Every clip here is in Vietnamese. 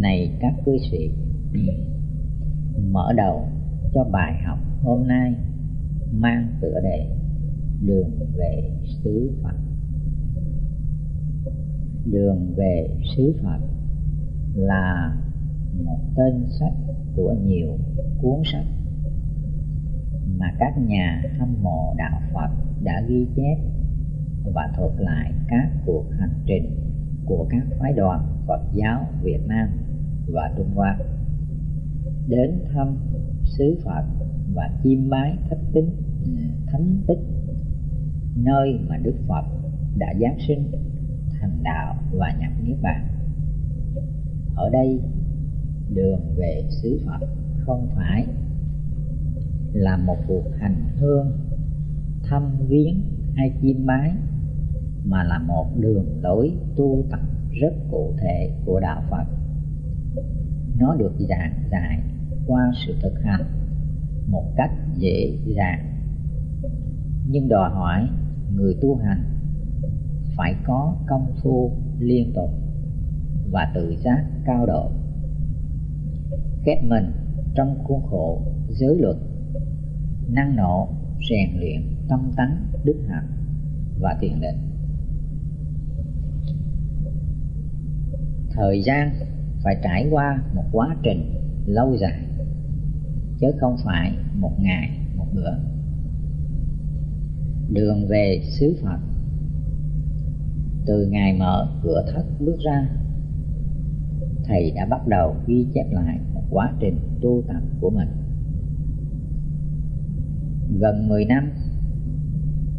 Này các cư sĩ ừ. Mở đầu cho bài học hôm nay Mang tựa đề Đường về xứ Phật. Đường về xứ Phật là một tên sách của nhiều cuốn sách mà các nhà hâm mộ đạo Phật đã ghi chép và thuật lại các cuộc hành trình của các phái đoàn Phật giáo Việt Nam và Trung Hoa đến thăm xứ Phật và chiêm bái thất tính, thánh tích, nơi mà Đức Phật đã giáng sinh, thành đạo và nhập niết bàn ở đây, đường về xứ Phật không phải là một cuộc hành hương, thăm viếng hay chiêm bái, mà là một đường lối tu tập rất cụ thể của đạo Phật. Nó được giảng giải qua sự thực hành một cách dễ dàng. Nhưng đòi hỏi người tu hành phải có công phu liên tục và tự giác cao độ. Khép mình trong khuôn khổ giới luật, năng nổ, rèn luyện tâm tánh đức hạnh và thiền định. Thời gian phải trải qua một quá trình lâu dài, chứ không phải một ngày, một bữa. Đường về xứ phật, từ ngày mở cửa thất bước ra, thầy đã bắt đầu ghi chép lại một quá trình tu tập của mình. Gần 10 năm,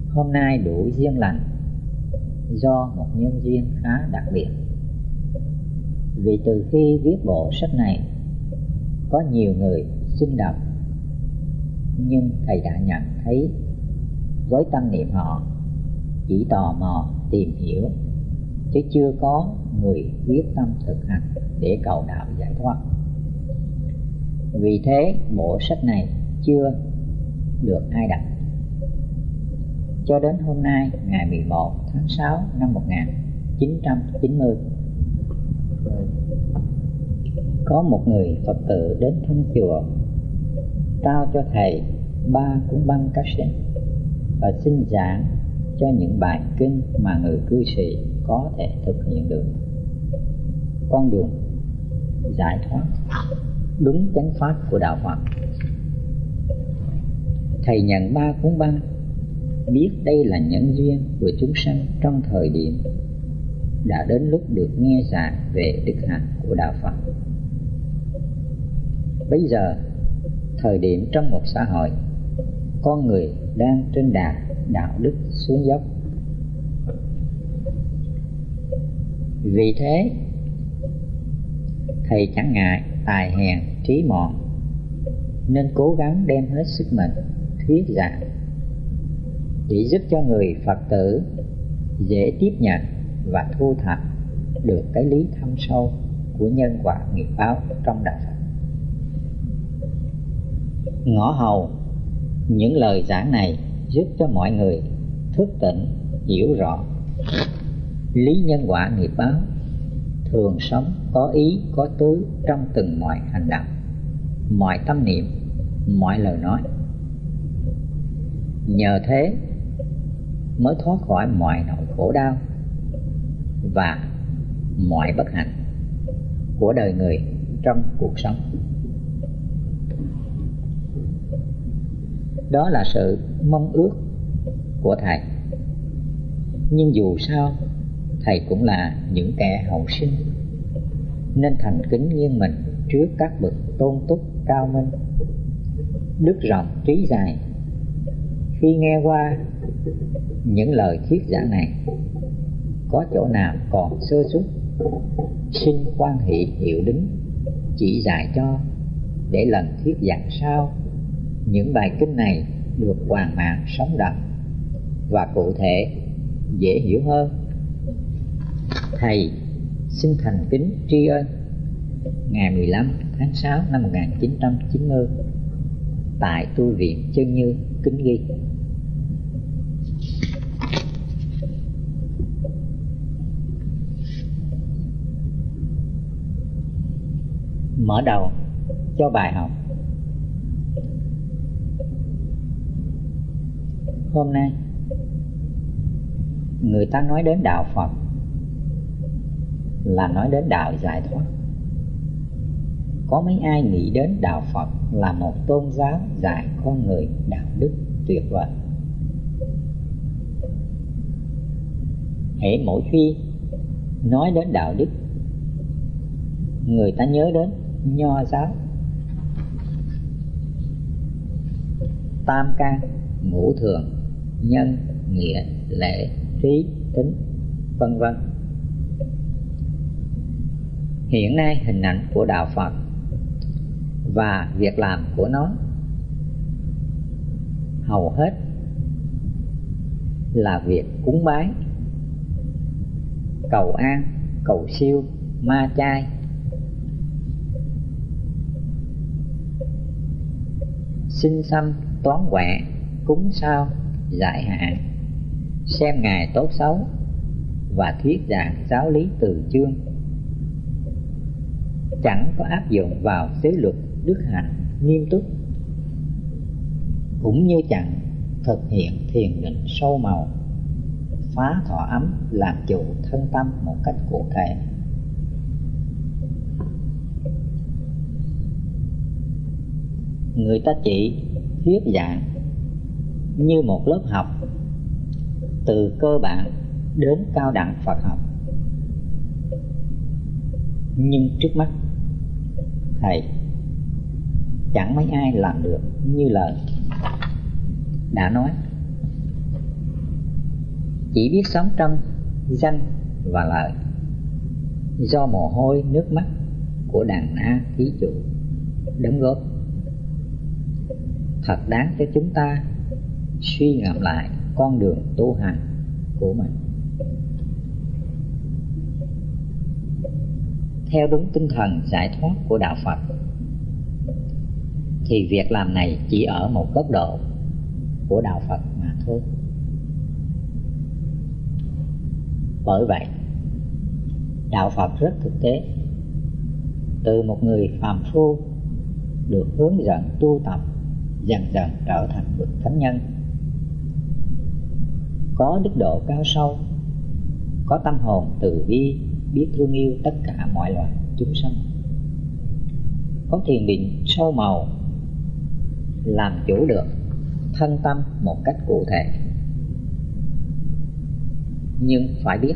hôm nay đủ duyên lành do một nhân duyên khá đặc biệt vì từ khi viết bộ sách này, có nhiều người xin đọc. Nhưng thầy đã nhận thấy với tâm niệm họ, chỉ tò mò tìm hiểu, chứ chưa có người quyết tâm thực hành để cầu đạo giải thoát. Vì thế, bộ sách này chưa được ai đọc. Cho đến hôm nay, ngày 11 tháng 6 năm 1990 có một người Phật tử đến thăm chùa, trao cho thầy ba cuốn băng cassette và xin giảng cho những bài kinh mà người cư sĩ có thể thực hiện được. Con đường giải thoát đúng chánh pháp của đạo Phật. Thầy nhận ba cuốn băng, biết đây là nhân duyên của chúng sanh trong thời điểm đã đến lúc được nghe giảng về đức hạnh của đạo Phật. Bây giờ, thời điểm trong một xã hội, con người đang trên đà đạo đức xuống dốc. Vì thế, thầy chẳng ngại tài hèn, trí mọn, nên cố gắng đem hết sức mình, thuyết giảng, để giúp cho người phật tử dễ tiếp nhận và thu thập được cái lý thâm sâu của nhân quả nghiệp báo trong đạo Phật. Ngõ hầu, những lời giảng này giúp cho mọi người thức tỉnh, hiểu rõ lý nhân quả nghiệp báo thường sống, có ý, có tứ trong từng mọi hành động, mọi tâm niệm, mọi lời nói nhờ thế, mới thoát khỏi mọi nỗi khổ đau và mọi bất hạnh của đời người trong cuộc sống. Đó là sự mong ước của thầy. Nhưng dù sao, thầy cũng là những kẻ hậu sinh, nên thành kính nghiêng mình trước các bậc tôn túc cao minh, đức rộng trí dài. Khi nghe qua những lời thuyết giảng này có chỗ nào còn sơ suất? Xin quan hệ hiệu đính, chỉ dạy cho để lần thuyết giảng sau. Những bài kinh này được hoàn mạng sống động và cụ thể, dễ hiểu hơn. Thầy, xin thành kính tri ân. Ngày 15 tháng 6 năm 1990 tại tu viện chân như, kính ghi. Mở đầu cho bài học. Hôm nay, người ta nói đến đạo phật là nói đến đạo giải thoát. Có mấy ai nghĩ đến đạo phật là một tôn giáo dạy con người đạo đức tuyệt vời? Hễ mỗi khi nói đến đạo đức, người ta nhớ đến nho giáo. Tam can ngũ thường, nhân, nghĩa lễ trí, tính, vân vân. Hiện nay hình ảnh của đạo phật và việc làm của nó hầu hết là việc cúng bái. Cầu an, cầu siêu, ma chay xin xăm toán quẹ cúng sao, giải hạn xem ngài tốt xấu và thuyết giảng giáo lý từ chương. Chẳng có áp dụng vào giới luật đức hạnh nghiêm túc. Cũng như chẳng thực hiện thiền định sâu màu, phá thọ ấm làm chủ thân tâm một cách cụ thể. Người ta chỉ thuyết giảng như một lớp học từ cơ bản đến cao đẳng Phật học. Nhưng trước mắt, thầy, chẳng mấy ai làm được như lời đã nói. Chỉ biết sống trong danh và lợi do mồ hôi nước mắt của đàn na thí chủ đóng góp thật đáng cho chúng ta suy ngẫm lại con đường tu hành của mình. Theo đúng tinh thần giải thoát của đạo phật, thì việc làm này chỉ ở một góc độ của đạo phật mà thôi. Bởi vậy, đạo phật rất thực tế. Từ một người phàm phu được hướng dẫn tu tập dần dần trở thành bậc thánh nhân. Có đức độ cao sâu, có tâm hồn từ bi, biết thương yêu tất cả mọi loài chúng sanh. Có thiền định sâu màu, làm chủ được thân tâm một cách cụ thể. Nhưng phải biết,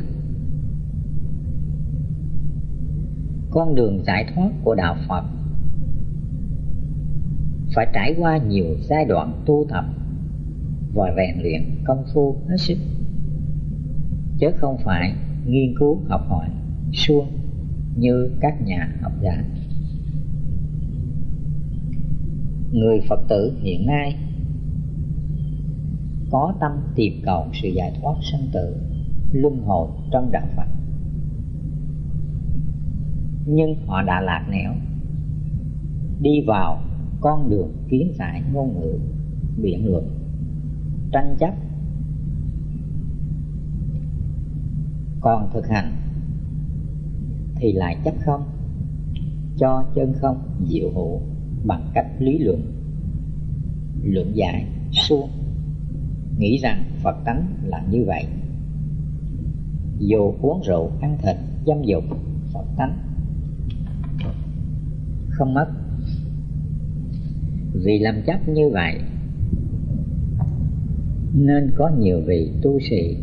con đường giải thoát của đạo phật phải trải qua nhiều giai đoạn tu tập và rèn luyện công phu hết sức. Chứ không phải nghiên cứu học hỏi suông như các nhà học giả. Người phật tử hiện nay có tâm tìm cầu sự giải thoát sanh tử, luân hồi trong đạo phật. Nhưng họ đã lạc nẻo, đi vào con đường kiến giải ngôn ngữ biện luận tranh chấp. Còn thực hành thì lại chấp không? Cho chân không diệu hữu bằng cách lý luận. Luận giải suông. Nghĩ rằng phật tánh là như vậy. Dù uống rượu ăn thịt, dâm dục, phật tánh không mất vì làm chấp như vậy, nên có nhiều vị tu sĩ,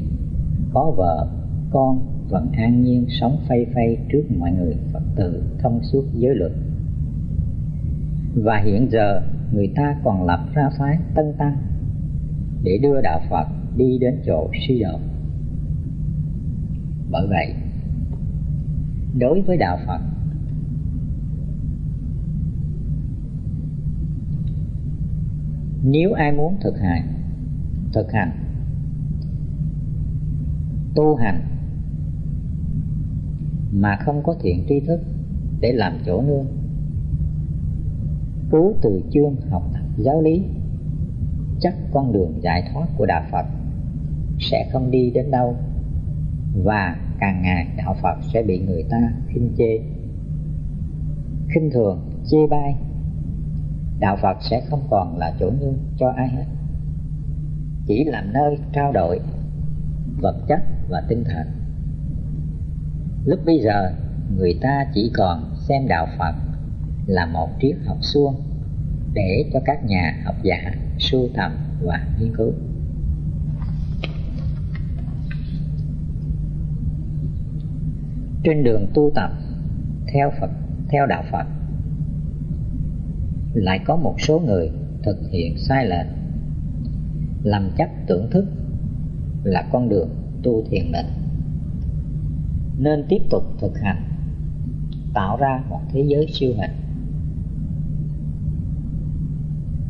có vợ, con vẫn an nhiên sống phay phay trước mọi người phật tử thông suốt giới luật. Và hiện giờ, người ta còn lập ra phái tân tăng để đưa đạo phật đi đến chỗ suy đổ bởi vậy, đối với đạo phật nếu ai muốn thực hành thực hành. Tu hành mà không có thiện tri thức để làm chỗ nương. Cứu từ chương học tập giáo lý. Chắc con đường giải thoát của đạo phật sẽ không đi đến đâu. Và càng ngày đạo phật sẽ bị người ta khinh chê. Khinh thường, chê bai đạo phật sẽ không còn là chỗ nương cho ai hết. Chỉ làm nơi trao đổi vật chất và tinh thần. Lúc bây giờ, người ta chỉ còn xem đạo phật là một triết học suông để cho các nhà học giả sưu tầm và nghiên cứu. Trên đường tu tập theo Phật, theo đạo Phật lại có một số người thực hiện sai lệch. Làm chấp tưởng thức là con đường tu thiền định. Nên tiếp tục thực hành, tạo ra một thế giới siêu hình.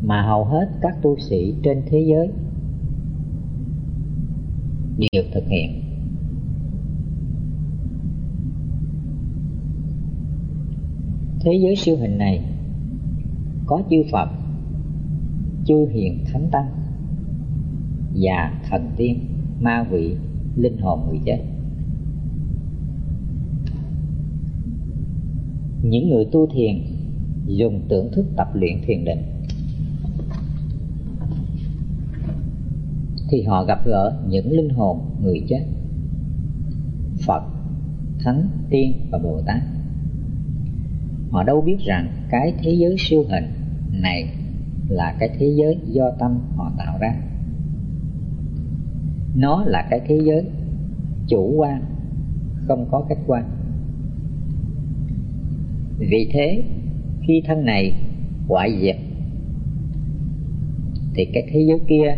Mà hầu hết các tu sĩ trên thế giới đều thực hiện. Thế giới siêu hình này có chư Phật, chư hiền thánh tăng và thần tiên, ma vị, linh hồn người chết. Những người tu thiền dùng tưởng thức tập luyện thiền định thì họ gặp gỡ những linh hồn người chết Phật, Thánh, Tiên và Bồ Tát Họ đâu biết rằng cái thế giới siêu hình này là cái thế giới do tâm họ tạo ra. Nó là cái thế giới chủ quan, không có khách quan. Vì thế, khi thân này hoại diệt Thì cái thế giới kia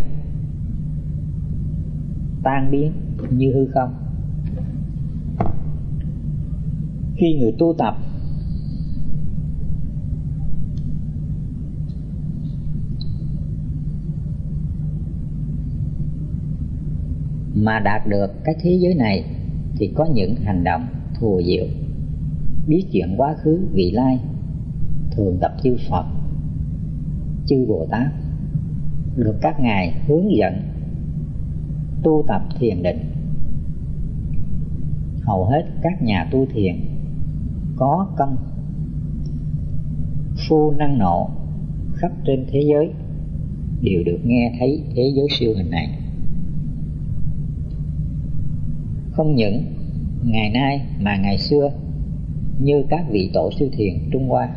tan biến như hư không. Khi người tu tập mà đạt được cái thế giới này thì có những hành động thù diệu. Biết chuyện quá khứ vị lai, thường tập chư phật, chư bồ tát, được các ngài hướng dẫn, tu tập thiền định. Hầu hết các nhà tu thiền có công phu năng nộ khắp trên thế giới, đều được nghe thấy thế giới siêu hình này. Không những ngày nay mà ngày xưa, như các vị tổ sư thiền Trung Hoa.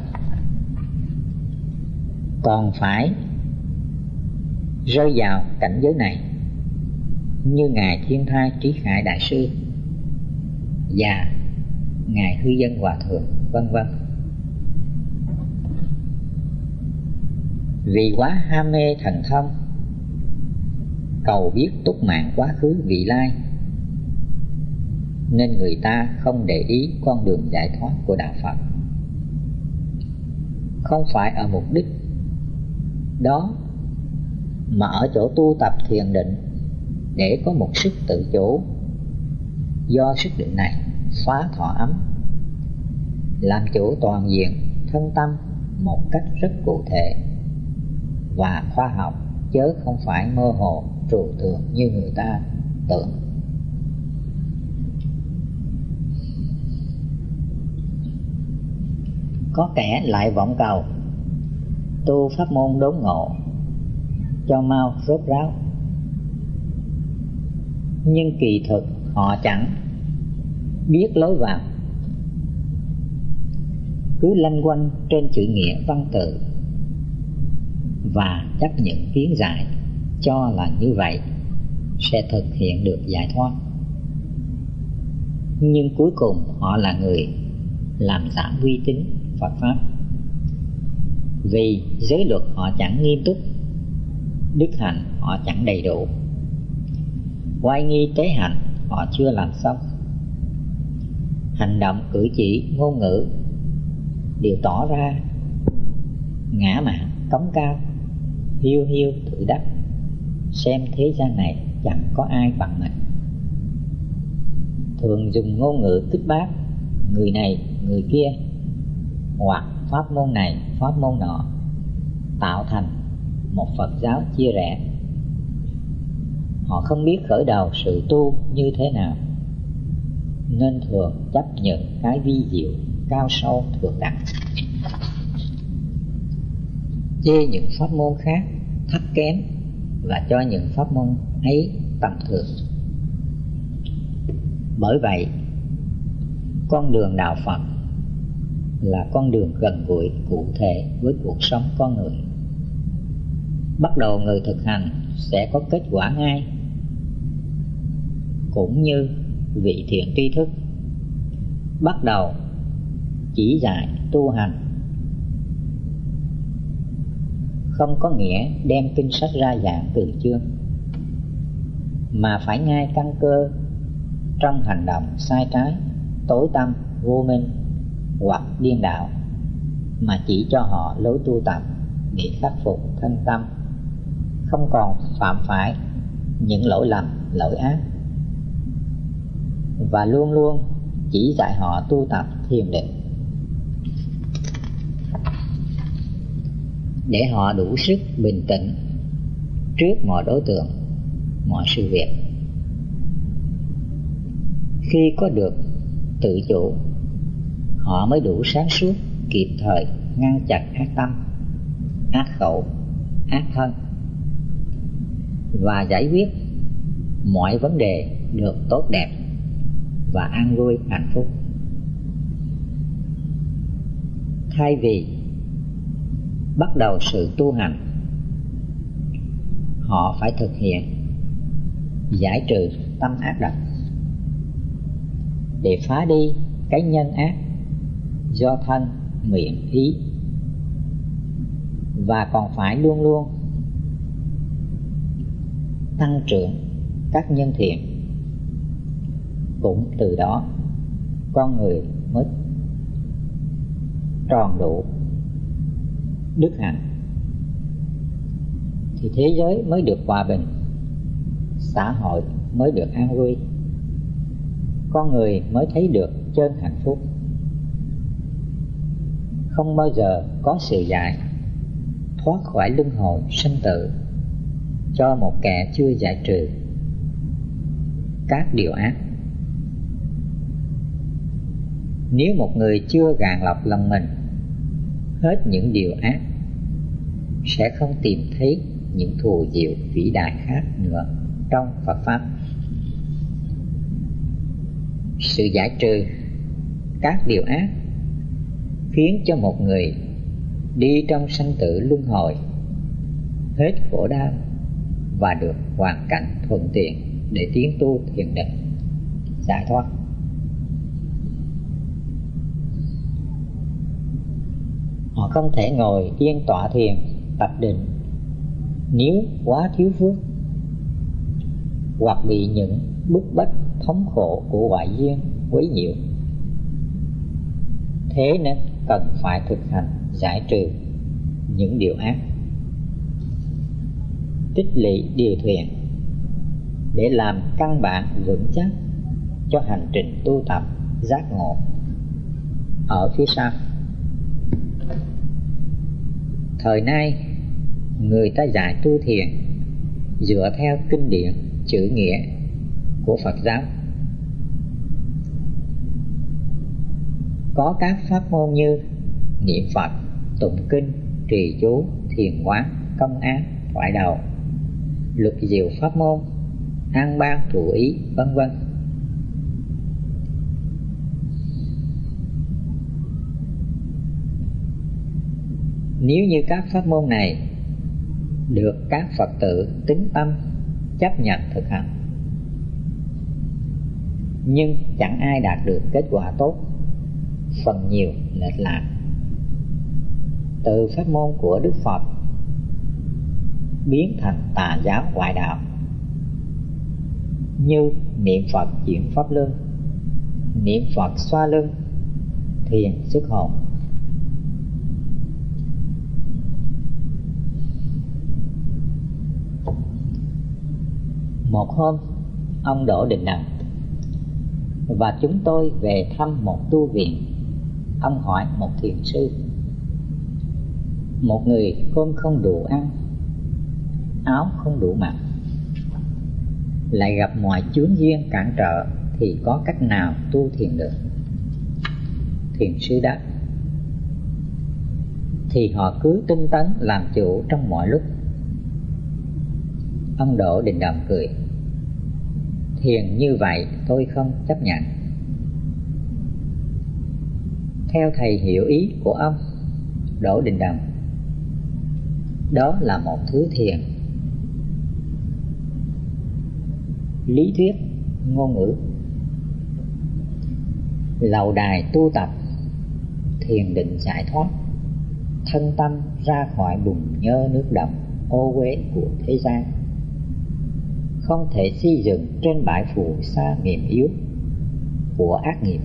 Còn phải rơi vào cảnh giới này, như ngài Thiên Thai Trí Khải Đại sư và ngài Hư Dân Hòa Thượng, vân vân. Vì quá ham mê thần thông, cầu biết túc mạng quá khứ vị lai nên người ta không để ý con đường giải thoát của đạo Phật. Không phải ở mục đích đó, mà ở chỗ tu tập thiền định để có một sức tự chủ. Do sức định này phá thọ ấm, làm chủ toàn diện thân tâm một cách rất cụ thể và khoa học chớ không phải mơ hồ trừu tượng như người ta tưởng. Có kẻ lại vọng cầu. Tu pháp môn đốn ngộ, cho mau rốt ráo. Nhưng kỳ thực họ chẳng biết lối vào. Cứ lanh quanh trên chữ nghĩa văn tự và chấp nhận kiến giải, cho là như vậy sẽ thực hiện được giải thoát. Nhưng cuối cùng họ là người làm giảm uy tín. Phật Pháp. Vì giới luật họ chẳng nghiêm túc Đức hạnh họ chẳng đầy đủ. Quay nghi tế hạnh họ chưa làm xong. Hành động cử chỉ ngôn ngữ Đều tỏ ra ngã mạn cống cao Hiu hiu thử đắc. Xem thế gian này chẳng có ai bằng mình. Thường dùng ngôn ngữ kích bác Người này, người kia hoặc pháp môn này, pháp môn nọ, tạo thành một phật giáo chia rẽ. Họ không biết khởi đầu sự tu như thế nào, nên thường chấp nhận cái vi diệu cao sâu thượng đẳng. Chê những pháp môn khác, thấp kém và cho những pháp môn ấy tầm thường. Bởi vậy, con đường đạo phật là con đường gần gũi, cụ thể với cuộc sống con người. Bắt đầu người thực hành sẽ có kết quả ngay, cũng như vị thiện tri thức. Bắt đầu chỉ dạy tu hành. Không có nghĩa đem kinh sách ra giảng từ chương mà phải ngay căn cơ trong hành động sai trái, tối tâm, vô minh hoặc điên đạo, mà chỉ cho họ lối tu tập để khắc phục thân tâm. Không còn phạm phải những lỗi lầm, lỗi ác. Và luôn luôn chỉ dạy họ tu tập thiền định để họ đủ sức bình tĩnh trước mọi đối tượng, mọi sự việc. Khi có được tự chủ họ mới đủ sáng suốt, kịp thời, ngăn chặn ác tâm, ác khẩu, ác thân. Và giải quyết mọi vấn đề được tốt đẹp và an vui, hạnh phúc. Thay vì bắt đầu sự tu hành, họ phải thực hiện giải trừ tâm ác độc. Để phá đi cái nhân ác do thân, miệng, ý. Và còn phải luôn luôn tăng trưởng các nhân thiện. Cũng từ đó, con người mới tròn đủ đức hạnh. Thì thế giới mới được hòa bình, xã hội mới được an vui. Con người mới thấy được chân hạnh phúc không bao giờ có sự giải thoát khỏi luân hồi sinh tử cho một kẻ chưa giải trừ các điều ác. Nếu một người chưa gàn lọc lòng mình, hết những điều ác, sẽ không tìm thấy những thù diệu vĩ đại khác nữa trong Phật Pháp. Sự giải trừ các điều ác khiến cho một người đi trong sanh tử luân hồi hết khổ đau và được hoàn cảnh thuận tiện để tiến tu thiền định. Giải thoát. Họ không thể ngồi yên tọa thiền, tập định nếu quá thiếu phước hoặc bị những bức bách thống khổ của ngoại duyên quấy nhiễu. Thế nên cần phải thực hành giải trừ những điều ác. Tích lũy điều thiện để làm căn bản vững chắc cho hành trình tu tập giác ngộ ở phía sau. Thời nay, người ta dạy tu thiền dựa theo kinh điển chữ nghĩa của Phật giáo. Có các pháp môn như niệm Phật, tụng kinh, trì chú, thiền quán, công án, thoại đầu, luật diệu pháp môn, an ban thủ ý, vân vân. Nếu như các pháp môn này được các Phật tử tính tâm chấp nhận thực hành nhưng chẳng ai đạt được kết quả tốt phần nhiều lệch lạc. Từ pháp môn của Đức Phật biến thành tà giáo ngoại đạo, như niệm Phật chuyển pháp luân, niệm Phật xoa lưng thiền xuất hồn. Một hôm, ông đỗ đình đằng và chúng tôi về thăm một tu viện ông hỏi một thiền sư. Một người cơm không đủ ăn, áo không đủ mặc, lại gặp mọi chướng duyên cản trở thì có cách nào tu thiền được? Thiền sư đáp, thì họ cứ tinh tấn làm chủ trong mọi lúc. Ông đỗ đình đầm cười, thiền như vậy tôi không chấp nhận theo thầy hiểu ý của ông. Đỗ đình đồng. Đó là một thứ thiền. Lý thuyết ngôn ngữ. Lầu đài tu tập, thiền định giải thoát, thân tâm ra khỏi bùn nhơ nước đậm, ô uế của thế gian. Không thể xây dựng trên bãi phù sa mềm yếu của ác nghiệp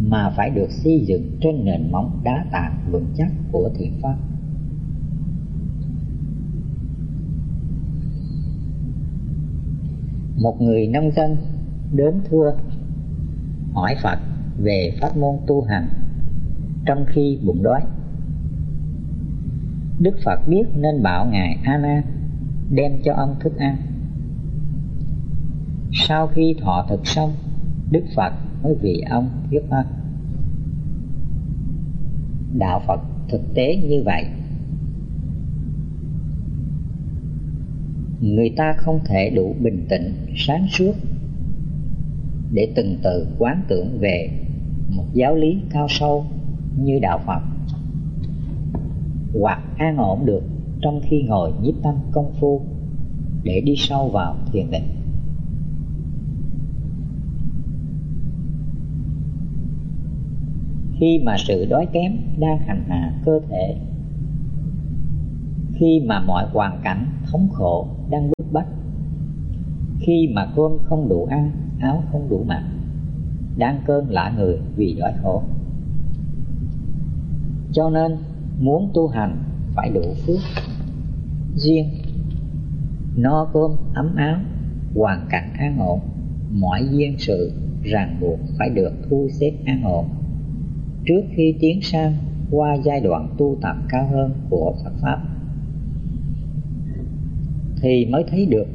mà phải được xây dựng trên nền móng đá tảng vững chắc của thiện pháp một người nông dân đến thưa hỏi Phật về pháp môn tu hành trong khi bụng đói. Đức Phật biết nên bảo Ngài A Nan đem cho ông thức ăn. Sau khi thọ thực xong, Đức Phật mới vì ông thuyết pháp. Đạo Phật thực tế như vậy. Người ta không thể đủ bình tĩnh, sáng suốt để từng từ quán tưởng về một giáo lý cao sâu như đạo Phật hoặc an ổn được trong khi ngồi nhiếp tâm công phu để đi sâu vào thiền định khi mà sự đói kém đang hành hạ cơ thể, khi mà mọi hoàn cảnh thống khổ đang bức bách, khi mà cơm không đủ ăn, áo không đủ mặc, đang cơn lạ người vì đói khổ. Cho nên, muốn tu hành phải đủ phước duyên no cơm, ấm áo, hoàn cảnh an ổn, mọi duyên sự ràng buộc phải được thu xếp an ổn trước khi tiến sang qua giai đoạn tu tập cao hơn của Phật pháp, thì mới thấy được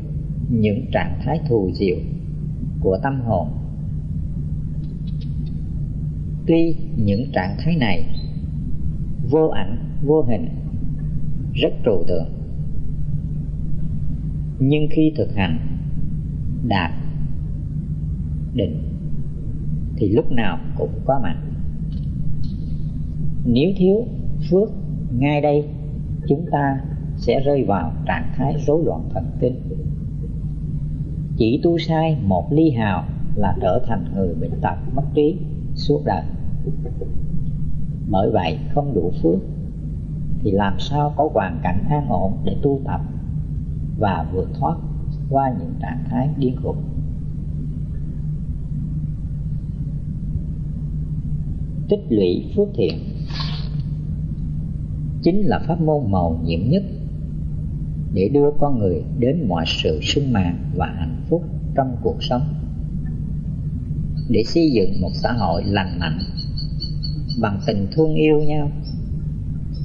những trạng thái thù diệu của tâm hồn. Tuy những trạng thái này vô ảnh, vô hình, rất trừu tượng, nhưng khi thực hành đạt định thì lúc nào cũng có mặt nếu thiếu phước, ngay đây chúng ta sẽ rơi vào trạng thái rối loạn thần kinh. Chỉ tu sai một ly hào là trở thành người bệnh tật mất trí, suốt đời. Bởi vậy không đủ phước, thì làm sao có hoàn cảnh an ổn để tu tập và vượt thoát qua những trạng thái điên khùng? Tích lũy phước thiện chính là pháp môn màu nhiệm nhất, để đưa con người đến mọi sự sung mãn và hạnh phúc trong cuộc sống. Để xây dựng một xã hội lành mạnh bằng tình thương yêu nhau,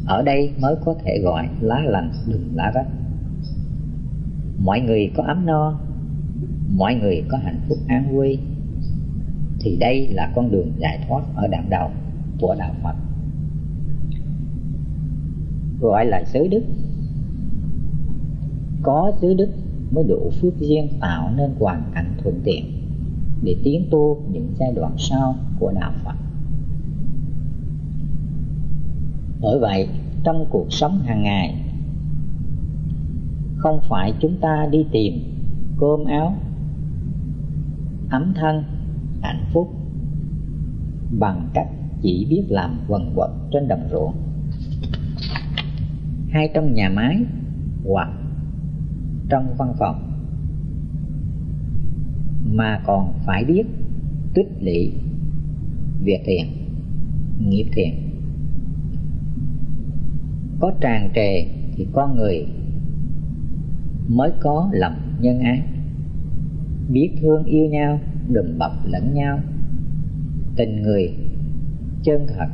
ở đây mới có thể gọi lá lành đùm lá rách. Mọi người có ấm no, mọi người có hạnh phúc an vui, thì đây là con đường giải thoát ở đạm đầu của đạo Phật gọi là giới đức có giới đức mới đủ phước duyên tạo nên hoàn cảnh thuận tiện để tiến tu những giai đoạn sau của đạo Phật. Bởi vậy, trong cuộc sống hàng ngày, không phải chúng ta đi tìm cơm áo, ấm thân, hạnh phúc bằng cách chỉ biết làm quần quật trên đồng ruộng hay trong nhà máy hoặc trong văn phòng. Mà còn phải biết tích lũy việc thiện nghiệp thiện có tràn trề thì con người mới có lòng nhân ái. Biết thương yêu nhau, đùm bọc lẫn nhau. Tình người chân thật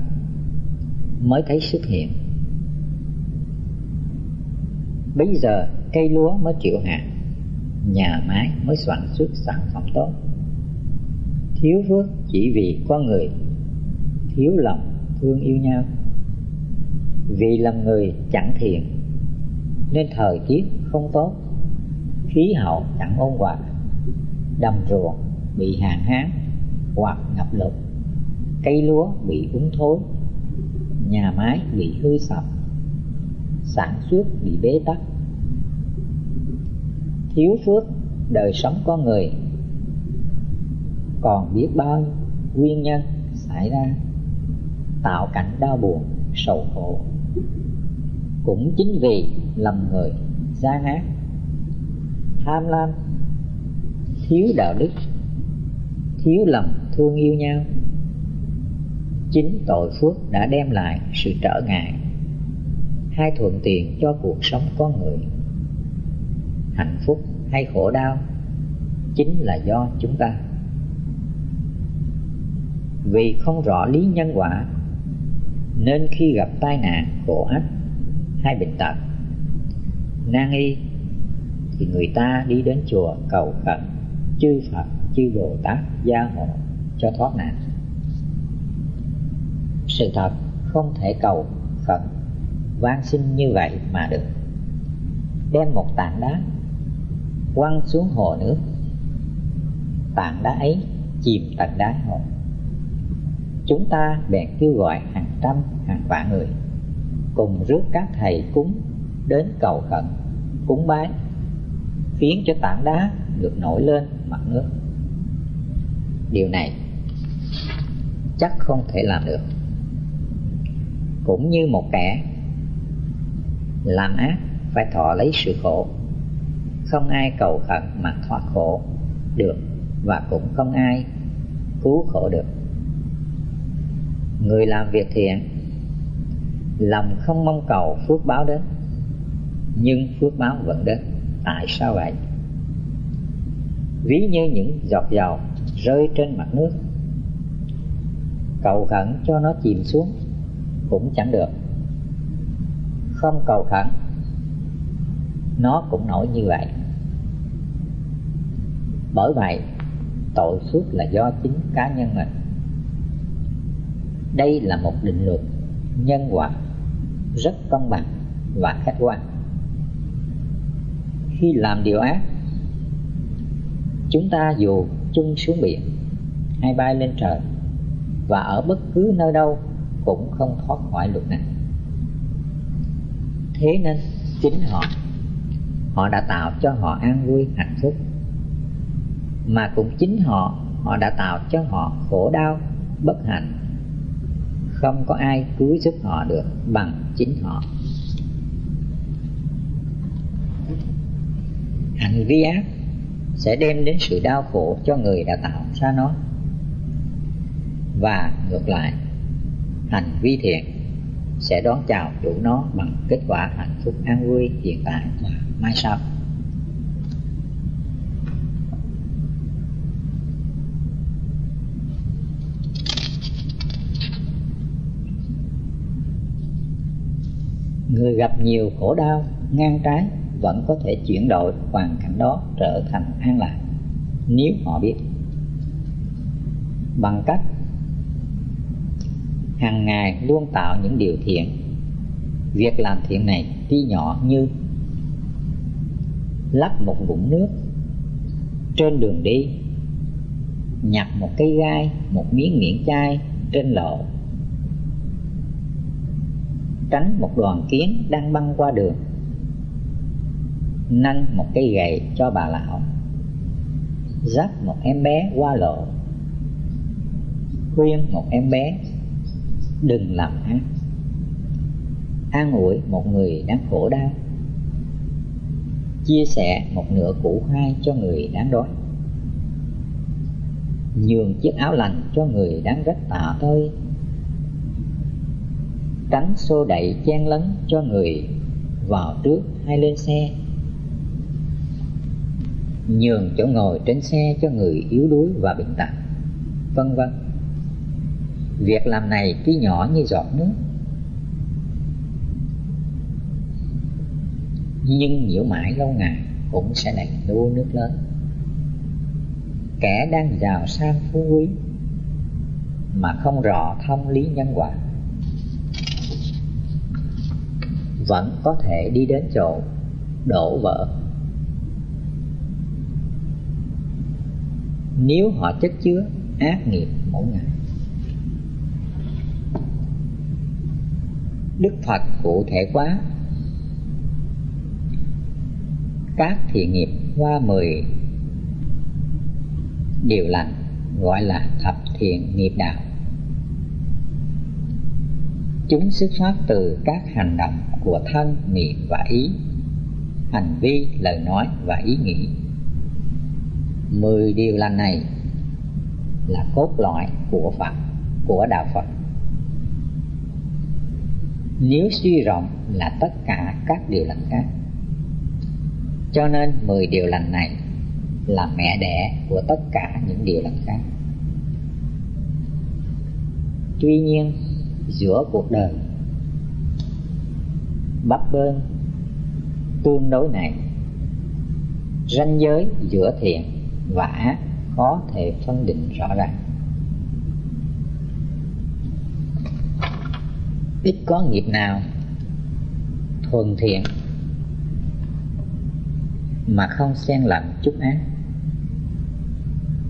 mới thấy xuất hiện bây giờ cây lúa mới chịu hạt nhà máy mới sản xuất sản phẩm tốt. Thiếu phước chỉ vì con người, thiếu lòng thương yêu nhau. Vì làm người chẳng thiện, nên thời tiết không tốt, khí hậu chẳng ôn hòa, đầm ruộng bị hạn hán hoặc ngập lụt, cây lúa bị úng thối, nhà máy bị hư sập sản xuất bị bế tắc. Thiếu phước, đời sống con người. Còn biết bao nguyên nhân xảy ra, tạo cảnh đau buồn, sầu khổ. Cũng chính vì lầm người gian ác tham lam, thiếu đạo đức, thiếu lòng thương yêu nhau. Chính tội phước đã đem lại sự trở ngại hay thuận tiện cho cuộc sống con người. Hạnh phúc hay khổ đau chính là do chúng ta. Vì không rõ lý nhân quả, nên khi gặp tai nạn, khổ ách hay bệnh tật, nan y, thì người ta đi đến chùa cầu khẩn, chư phật, chư bồ tát gia hộ cho thoát nạn. Sự thật không thể cầu khẩn van xin như vậy mà được. Đem một tảng đá, quăng xuống hồ nước. Tảng đá ấy chìm tận đáy hồ. Chúng ta bèn kêu gọi hàng trăm, hàng vạn người cùng rước các thầy cúng đến cầu khẩn, cúng bái, khiến cho tảng đá được nổi lên mặt nước. Điều này chắc không thể làm được. Cũng như một kẻ làm ác, phải thọ lấy sự khổ. Không ai cầu khẩn mà thoát khổ được, và cũng không ai cứu khổ được. Người làm việc thiện, lòng không mong cầu phước báo đến, nhưng phước báo vẫn đến. Tại sao vậy? Ví như những giọt dầu rơi trên mặt nước, cầu khẩn cho nó chìm xuống cũng chẳng được không cầu khẩn. Nó cũng nổi như vậy. Bởi vậy, tội suốt là do chính cá nhân mình. Đây là một định luật nhân quả rất công bằng và khách quan. Khi làm điều ác, chúng ta dù chung xuống biển hay bay lên trời và ở bất cứ nơi đâu cũng không thoát khỏi luật này thế nên chính họ. Họ đã tạo cho họ an vui, hạnh phúc. Mà cũng chính họ họ đã tạo cho họ khổ đau, bất hạnh. Không có ai cứu giúp họ được bằng chính họ. Hành vi ác sẽ đem đến sự đau khổ cho người đã tạo ra nó. Và ngược lại hành vi thiện sẽ đón chào chủ nó bằng kết quả hạnh phúc an vui, hiện tại và mai sau. Người gặp nhiều khổ đau, ngang trái, vẫn có thể chuyển đổi hoàn cảnh đó trở thành an lạc, nếu họ biết. Bằng cách hàng ngày luôn tạo những điều thiện. Việc làm thiện này tuy nhỏ như lắp một vũng nước trên đường đi, nhặt một cây gai, một miếng miệng chai trên lộ tránh một đoàn kiến đang băng qua đường, nâng một cây gậy cho bà lão, dắt một em bé qua lộ khuyên một em bé đừng làm ác. An ủi một người đang khổ đau. Chia sẻ một nửa củ khoai cho người đáng đói. Nhường chiếc áo lành cho người đang rất tạ tơi tránh xô đẩy chen lấn cho người vào trước hay lên xe. Nhường chỗ ngồi trên xe cho người yếu đuối và bệnh tật, vân vân việc làm này tuy nhỏ như giọt nước nhưng nhiễu mãi lâu ngày cũng sẽ thành đô nước lớn. Kẻ đang giàu sang phú quý mà không rõ thông lý nhân quả vẫn có thể đi đến chỗ đổ vỡ. Nếu họ chất chứa ác nghiệp mỗi ngày đức phật cụ thể quá. Các thiện nghiệp qua mười điều lành gọi là thập thiện nghiệp đạo. Chúng xuất phát từ các hành động của thân, miệng và ý, hành vi, lời nói và ý nghĩ. Mười điều lành này là cốt lõi của phật, của đạo phật nếu suy rộng là tất cả các điều lành khác. Cho nên mười điều lành này là mẹ đẻ của tất cả những điều lành khác. Tuy nhiên, giữa cuộc đời bấp bênh, tương đối này, ranh giới giữa thiện và ác khó thể phân định rõ ràng. Ít có nghiệp nào thuần thiện mà không xen lẫn chút ác.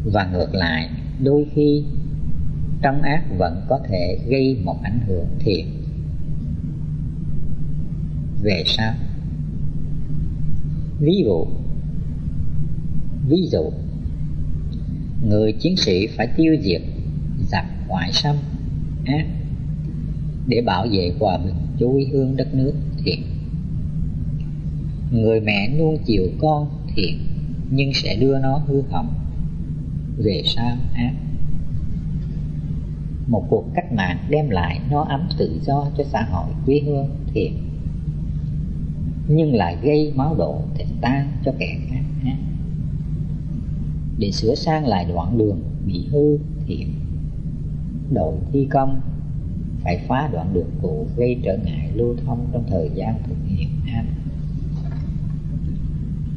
Và ngược lại, đôi khi trong ác vẫn có thể gây một ảnh hưởng thiện. Về sau, ví dụ ví dụ, người chiến sĩ phải tiêu diệt giặc ngoại xâm, ác để bảo vệ hòa bình cho quê hương đất nước, thiện. Người mẹ nuông chiều con, thiện, nhưng sẽ đưa nó hư hỏng, về sau ác. Một cuộc cách mạng đem lại nó ấm tự do cho xã hội quê hương, thiện, nhưng lại gây máu đổ thịt tan cho kẻ khác ác. Để sửa sang lại đoạn đường bị hư, thiện, đội thi công phải phá đoạn đường cũ, gây trở ngại lưu thông trong thời gian thực hiện an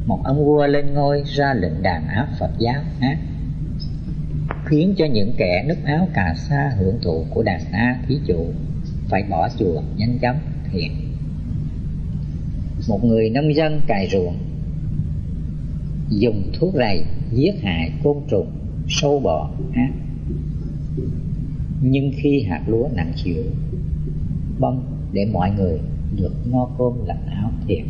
một ông vua lên ngôi, ra lệnh đàn áp Phật giáo ác, khiến cho những kẻ nứt áo cà sa hưởng thụ của đàn na thí chủ phải bỏ chùa nhanh chóng thiện một người nông dân cài ruộng, dùng thuốc rầy giết hại côn trùng, sâu bọ ác nhưng khi hạt lúa nặng chịu, bông để mọi người được no cơm lạnh áo thiệt.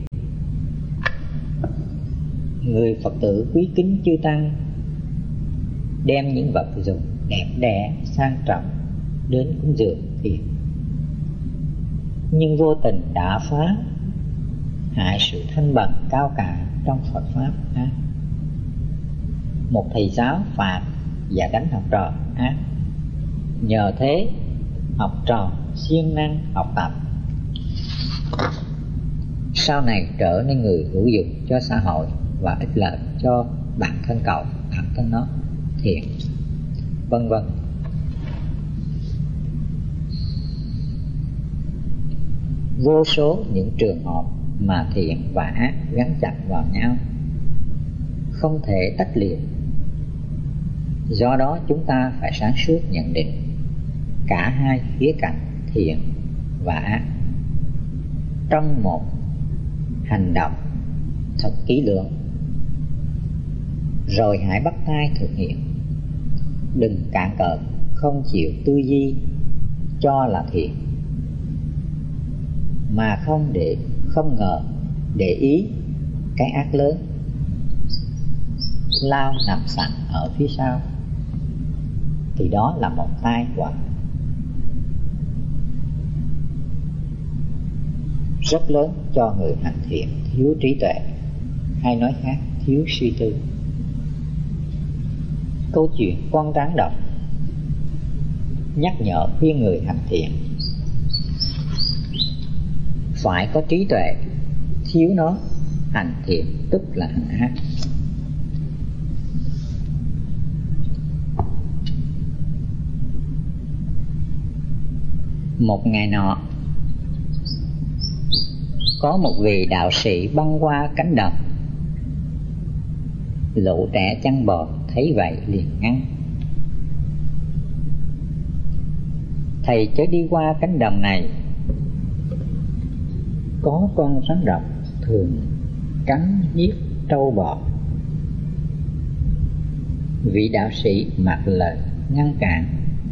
Người phật tử quý kính chư tăng đem những vật dụng đẹp đẽ, sang trọng đến cúng dường thiệt nhưng vô tình đã phá hại sự thanh bằng cao cả trong Phật pháp ác. Một thầy giáo phạt và đánh học trò ác nhờ thế, học trò siêng năng học tập. Sau này trở nên người hữu dụng cho xã hội và ích lợi cho bản thân cậu, bản thân nó, thiện, vân vân. Vô số những trường hợp mà thiện và ác gắn chặt vào nhau, không thể tách liệt do đó chúng ta phải sáng suốt nhận định cả hai khía cạnh thiện và ác. Trong một hành động thật kỹ lưỡng, rồi hãy bắt tay thực hiện. Đừng cạn cợt không chịu tư duy cho là thiện, mà không để, không ngờ để ý cái ác lớn. Lao nằm sẵn ở phía sau. Thì đó là một tai họa. Rất lớn cho người hành thiện, thiếu trí tuệ. Hay nói khác, thiếu suy tư. Câu chuyện con rắn độc nhắc nhở khuyên người hành thiện. Phải có trí tuệ, thiếu nó, hành thiện tức là hành ác. Một ngày nọ có một vị đạo sĩ băng qua cánh đồng. Lũ trẻ chăn bò thấy vậy liền ngăn. Thầy chớ đi qua cánh đồng này. Có con rắn độc thường cắn giết trâu bò. Vị đạo sĩ mặc lời ngăn cản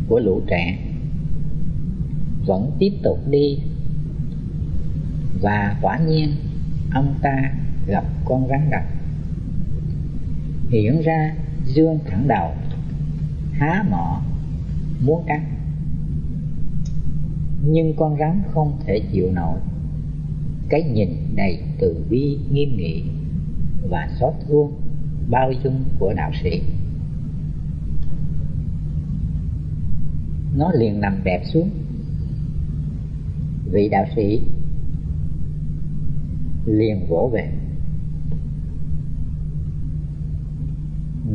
của lũ trẻ vẫn tiếp tục đi và quả nhiên, ông ta gặp con rắn độc. Hiện ra, dương thẳng đầu, há mỏ, muốn cắn. Nhưng con rắn không thể chịu nổi. Cái nhìn đầy từ bi, nghiêm nghị và xót thương, bao dung của đạo sĩ. Nó liền nằm đẹp xuống. Vị đạo sĩ liền vỗ về.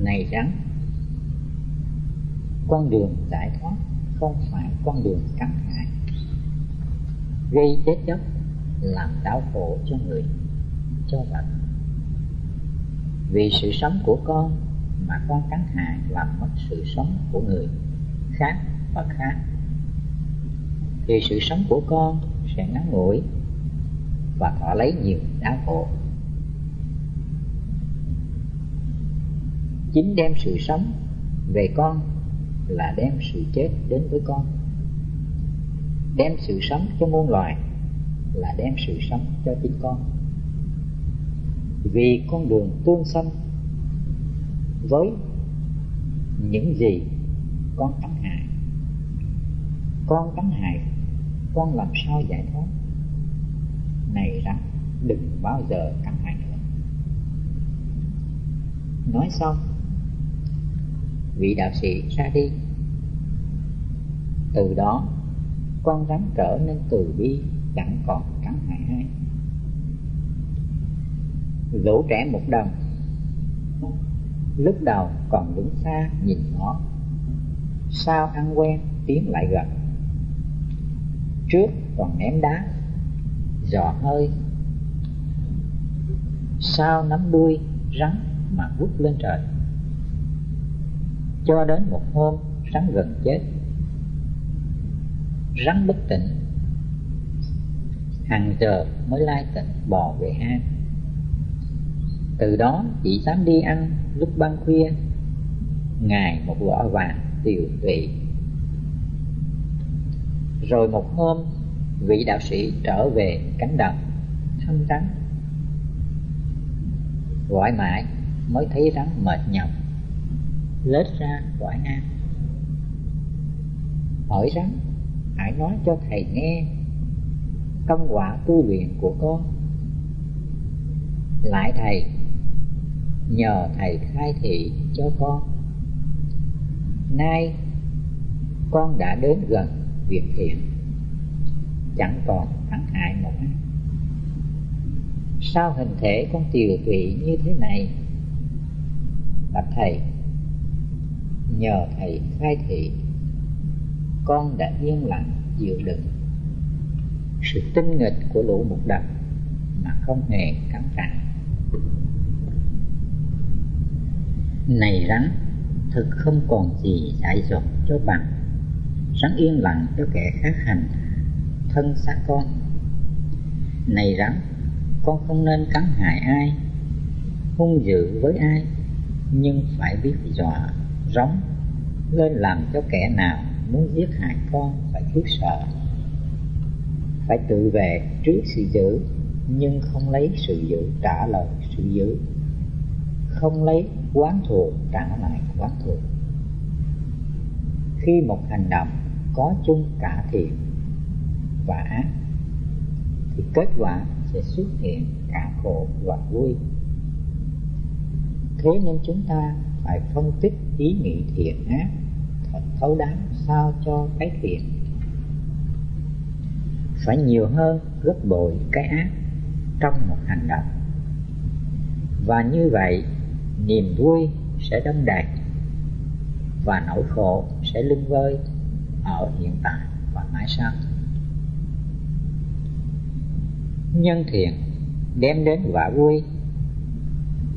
Này rắn con đường giải thoát không phải con đường cắn hại gây chết chóc, làm đau khổ cho người, cho vật. Vì sự sống của con mà con cắn hại làm mất sự sống của người khác và khác. Thì sự sống của con sẽ ngắn ngủi và thọ lấy nhiều đau khổ. Chính đem sự sống về con là đem sự chết đến với con. Đem sự sống cho muôn loài là đem sự sống cho chính con. Vì con đường tương sanh với những gì con cắn hại, con cắn hại con làm sao giải thoát? Này rằng đừng bao giờ căng thẳng nữa. Nói xong vị đạo sĩ ra đi. Từ đó con rắn trở nên từ bi chẳng còn cắn hại ai lũ trẻ một đồng lúc đầu còn đứng xa nhìn nó, sau ăn quen tiến lại gần. Trước còn ném đá dò hơi. Sao nắm đuôi, rắn mà vút lên trời. Cho đến một hôm, rắn gần chết. Rắn bất tỉnh. Hàng giờ mới lai tỉnh bò về hang. Từ đó, chỉ dám đi ăn lúc ban khuya. Ngày một vỏ vàng tiều tụy. Rồi một hôm vị đạo sĩ trở về cánh đồng, thăm rắn gọi mãi mới thấy rắn mệt nhọc, lết ra gọi hang hỏi rắn, hãy nói cho thầy nghe công quả tu luyện của con. Lại thầy, nhờ thầy khai thị cho con. Nay con đã đến gần việc thiện chẳng còn thắng hại một ai sao hình thể con tiều tụy như thế này? Bạch thầy, nhờ thầy khai thị, con đã yên lặng chịu đựng. Sự tinh nghịch của lũ mục đập mà không hề cắn cản này rắn, thực không còn gì dại dột cho bằng. Rắn yên lặng cho kẻ khác hành thân xác con. Này rắn, con không nên cắn hại ai, hung dữ với ai, nhưng phải biết dọa, rống, lên làm cho kẻ nào muốn giết hại con phải khiếp sợ. Phải tự vệ trước sự dữ nhưng không lấy sự dữ trả lời sự dữ không lấy quán thù trả lại quán thù. Khi một hành động có chung cả thiện và ác thì kết quả sẽ xuất hiện cả khổ và vui. Thế nên chúng ta phải phân tích ý nghĩ thiện ác, thật thấu đáo sao cho cái thiện. Phải nhiều hơn gấp bội cái ác trong một hành động. Và như vậy, niềm vui sẽ đông đầy và nỗi khổ sẽ lưng vơi ở hiện tại và mãi sau nhân thiện đem đến quả vui,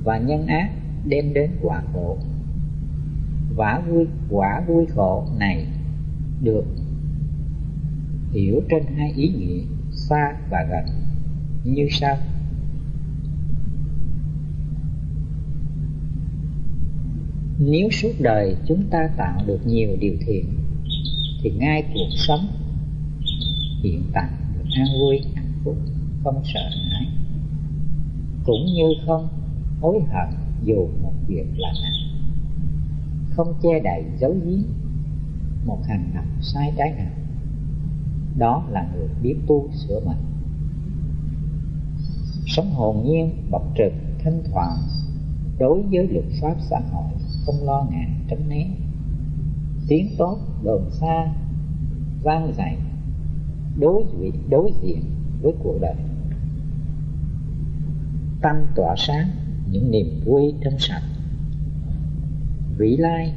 và nhân ác đem đến quả khổ. Quả vui quả vui khổ này được hiểu trên hai ý nghĩa xa và gần như sau. Nếu suốt đời chúng ta tạo được nhiều điều thiện, thì ngay cuộc sống hiện tại được an vui, hạnh phúc không sợ hãi, cũng như không hối hận dù một việc là nào không che đậy giấu giếm một hành động sai trái nào, đó là người biết tu sửa mình. Sống hồn nhiên, bộc trực, thanh thoảng, đối với luật pháp xã hội, không lo ngại tránh né. Tiếng tốt đồn xa, vang dậy, đối diện đối diện với cuộc đời tâm tỏa sáng, những niềm vui trong sạch. Vĩ lai,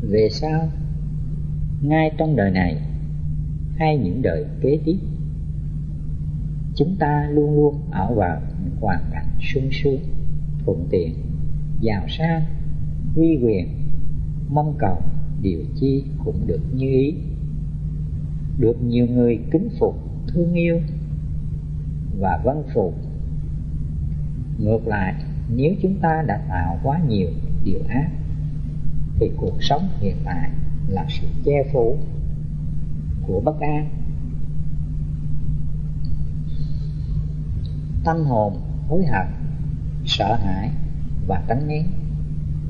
về sau, ngay trong đời này, hay những đời kế tiếp, chúng ta luôn luôn ở vào những hoàn cảnh sung sướng, thuận tiện, giàu sang, uy quyền, mong cầu, điều chi cũng được như ý. Được nhiều người kính phục, thương yêu và vân phục ngược lại, nếu chúng ta đã tạo quá nhiều điều ác, thì cuộc sống hiện tại là sự che phủ của bất an. Tâm hồn hối hận, sợ hãi và tránh né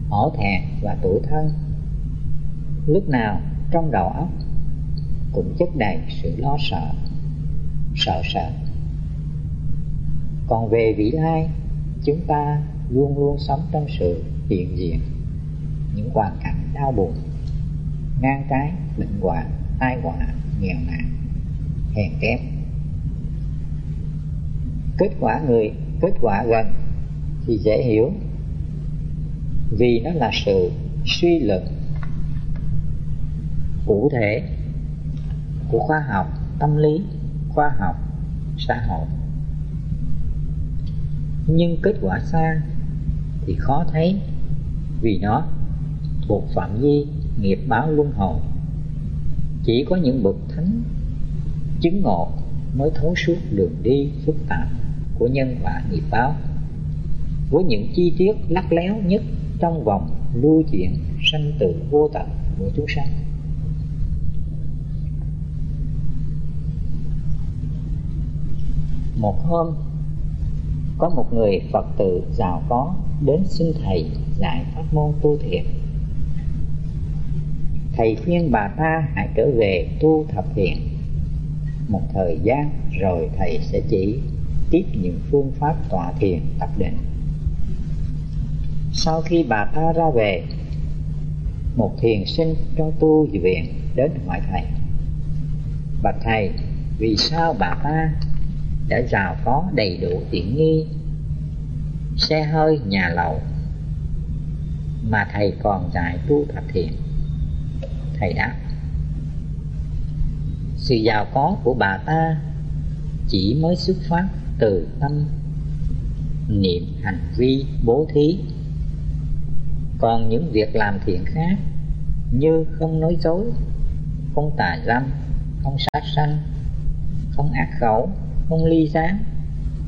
hổ thẹn và tuổi thân. Lúc nào trong đầu óc cũng chất đầy sự lo sợ sợ sợ còn về vị lai, chúng ta luôn luôn sống trong sự hiện diện, những hoàn cảnh đau buồn, ngang trái, bệnh hoạn, tai họa, nghèo nàn, hèn kém. Kết quả người, kết quả gần thì dễ hiểu, vì nó là sự suy luận cụ thể của khoa học, tâm lý, khoa học, xã hội nhưng kết quả xa thì khó thấy, vì nó thuộc phạm vi nghiệp báo luân hồi. Chỉ có những bậc thánh chứng ngộ mới thấu suốt đường đi phức tạp của nhân quả nghiệp báo. Với những chi tiết lắc léo nhất trong vòng lưu chuyển sanh tử vô tận của chúng sanh. Một hôm có một người phật tử giàu có đến xin thầy dạy pháp môn tu thiện thầy khuyên bà ta hãy trở về tu thập thiện. Một thời gian rồi thầy sẽ chỉ tiếp những phương pháp tọa thiền tập định. Sau khi bà ta ra về, một thiền sinh cho tu viện đến hỏi thầy. Bạch thầy, vì sao bà ta đã giàu có đầy đủ tiện nghi. Xe hơi, nhà lầu. Mà thầy còn dạy tu thập thiện thầy đáp, sự giàu có của bà ta chỉ mới xuất phát từ tâm, niệm hành vi bố thí. Còn những việc làm thiện khác như không nói dối, không tà dâm, không sát sanh, không ác khẩu không ly gián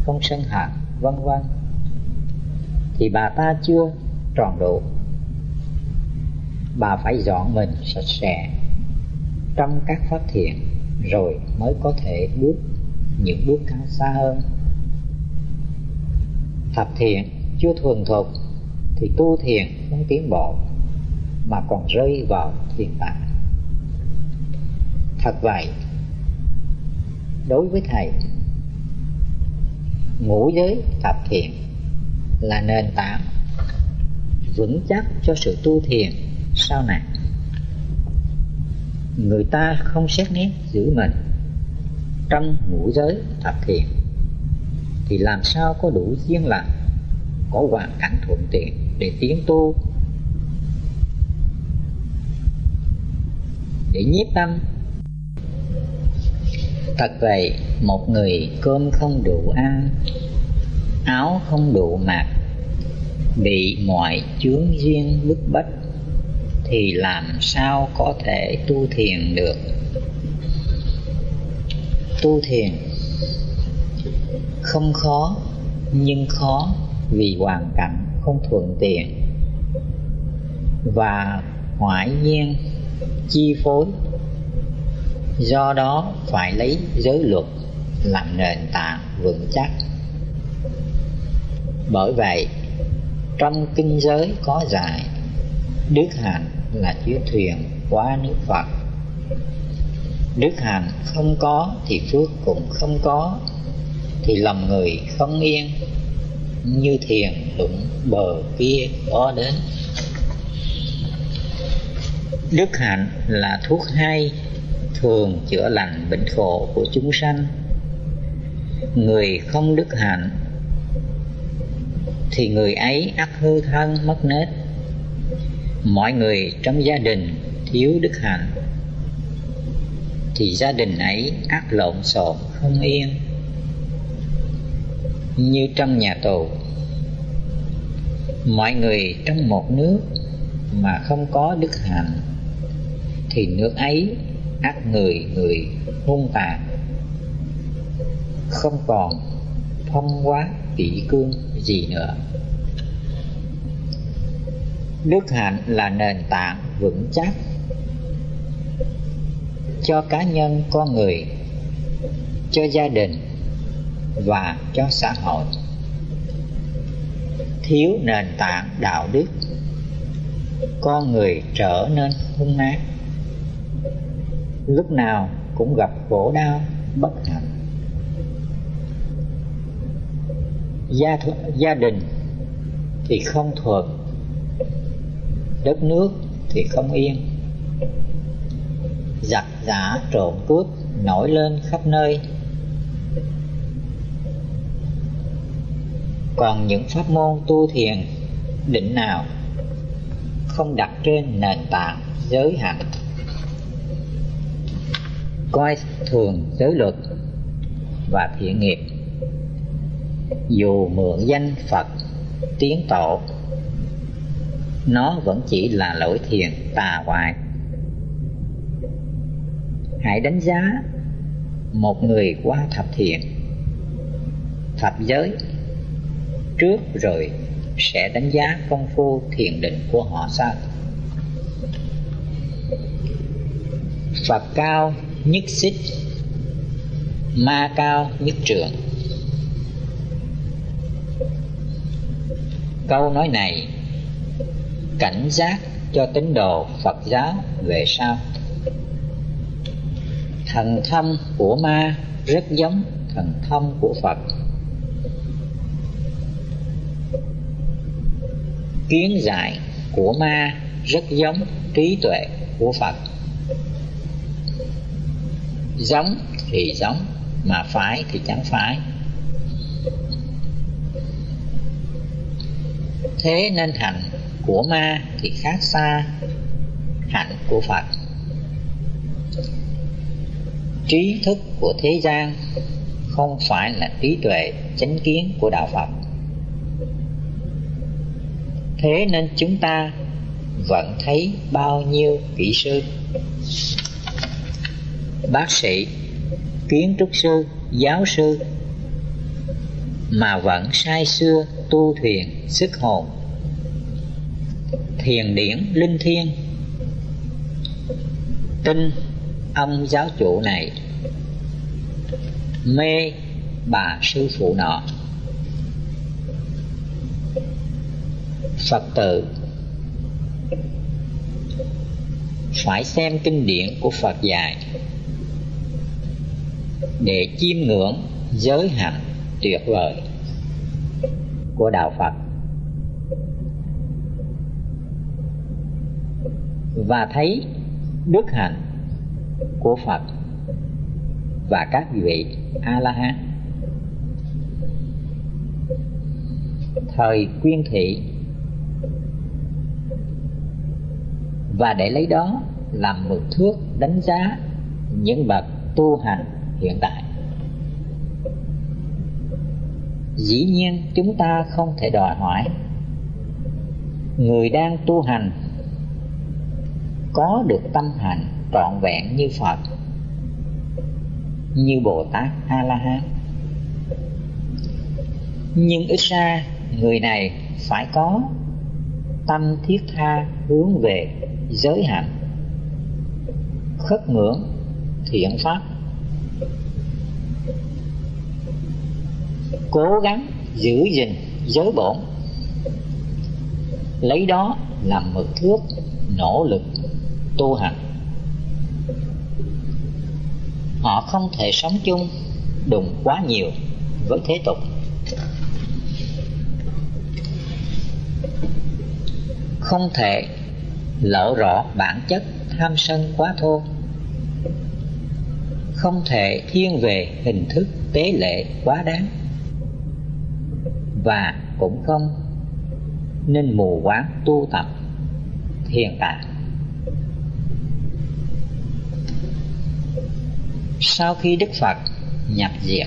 không sân hận, vân vân. Thì bà ta chưa tròn đủ bà phải dọn mình sạch sẽ trong các phát thiện, rồi mới có thể bước những bước cao xa hơn. Thập thiện chưa thuần thục thì tu thiền không tiến bộ, mà còn rơi vào thiền tạng. Thật vậy, đối với thầy ngũ giới thập thiện là nền tảng vững chắc cho sự tu thiền sau này. Người ta không xét nét giữ mình trong ngũ giới thập thiện thì làm sao có đủ duyên lành, có hoàn cảnh thuận tiện để tiến tu? Để nhiếp tâm thật vậy, một người cơm không đủ ăn, áo không đủ mặc, bị mọi chướng duyên bức bách, thì làm sao có thể tu thiền được? Tu thiền không khó, nhưng khó vì hoàn cảnh không thuận tiện và hoại nhiên chi phối do đó phải lấy giới luật làm nền tảng vững chắc. Bởi vậy, trong kinh giới có dạy, đức hạnh là chiếc thuyền qua nước phật. Đức hạnh không có thì phước cũng không có, thì lòng người không yên, như thiền đụng bờ kia có đến. Đức hạnh là thuốc hay thường chữa lành bệnh khổ của chúng sanh. Người không đức hạnh thì người ấy ắt hư thân mất nết. Mọi người trong gia đình thiếu đức hạnh thì gia đình ấy ắt lộn xộn không yên. Như trong nhà tù, mọi người trong một nước mà không có đức hạnh thì nước ấy ác người người hung tàn. Không còn thông quá kỷ cương gì nữa. Đức hạnh là nền tảng vững chắc cho cá nhân, con người, cho gia đình và cho xã hội. Thiếu nền tảng đạo đức, con người trở nên hung ác lúc nào cũng gặp khổ đau, bất hạnh. Gia gia đình thì không thuận, đất nước thì không yên. Giặc giả trộm cướp nổi lên khắp nơi. Còn những pháp môn tu thiền, định nào không đặt trên nền tảng giới hạnh coi thường giới luật và thiện nghiệp. Dù mượn danh phật, tiến tổ, nó vẫn chỉ là lỗi thiền tà hoại hãy đánh giá một người qua thập thiện, thập giới, trước rồi sẽ đánh giá công phu thiền định của họ sao? Phật cao nhất xích, Ma cao nhất trường Câu nói này cảnh giác cho tín đồ Phật giáo về sau. Thần thông của ma rất giống thần thông của Phật. Kiến giải của ma rất giống trí tuệ của phật giống thì giống, mà phái thì chẳng phái thế nên hạnh của ma thì khác xa hạnh của phật. Trí thức của thế gian không phải là trí tuệ chánh kiến của đạo phật. Thế nên chúng ta vẫn thấy bao nhiêu kỹ sư? Bác sĩ, kiến trúc sư, giáo sư mà vẫn say xưa tu thuyền sức hồn. Thiền điển linh thiêng. Tin ông giáo chủ này. Mê bà sư phụ nọ. Phật tử. Phải xem kinh điển của phật dạy để chiêm ngưỡng giới hạnh tuyệt vời của đạo phật. Và thấy đức hạnh của phật và các vị a la hán thời quyên thị. Và để lấy đó làm mực thước đánh giá những bậc tu hành hiện tại. Dĩ nhiên, chúng ta không thể đòi hỏi. Người đang tu hành có được tâm hành trọn vẹn như phật, như bồ tát a la hán nhưng ít ra, người này phải có tâm thiết tha hướng về giới hạnh, khất ngưỡng thiện pháp. Cố gắng giữ gìn, giới bổn. Lấy đó làm mực thước nỗ lực tu hành. Họ không thể sống chung đùng quá nhiều với thế tục. Không thể lộ rõ bản chất tham sân quá thô. Không thể thiên về hình thức tế lệ quá đáng và cũng không nên mù quáng tu tập thiền tạng sau khi đức phật nhập diệt,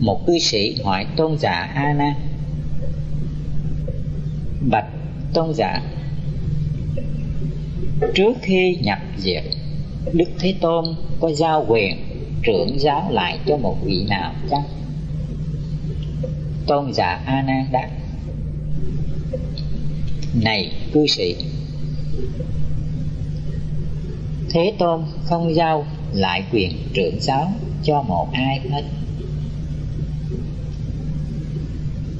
một cư sĩ hỏi tôn giả a nan bạch tôn giả, trước khi nhập diệt, đức thế tôn có giao quyền trưởng giáo lại cho một vị nào chăng? Tôn giả a nan đáp này, cư sĩ. Thế tôn không giao lại quyền trưởng giáo cho một ai hết.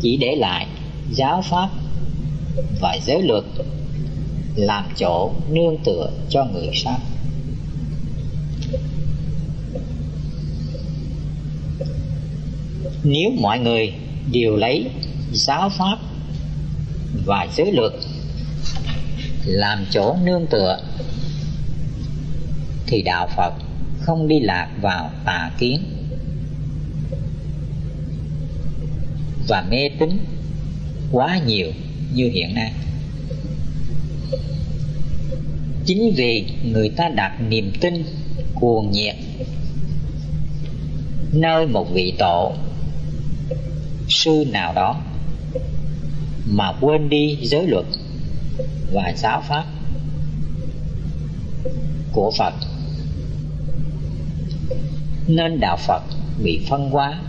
Chỉ để lại giáo pháp và giới luật làm chỗ nương tựa cho người sau. Nếu mọi người điều lấy giáo pháp và giới luật làm chỗ nương tựa, thì đạo phật không đi lạc vào tà kiến và mê tín quá nhiều như hiện nay. Chính vì người ta đặt niềm tin cuồng nhiệt nơi một vị tổ sư nào đó mà quên đi giới luật và giáo pháp của Phật. Nên đạo Phật bị phân hóa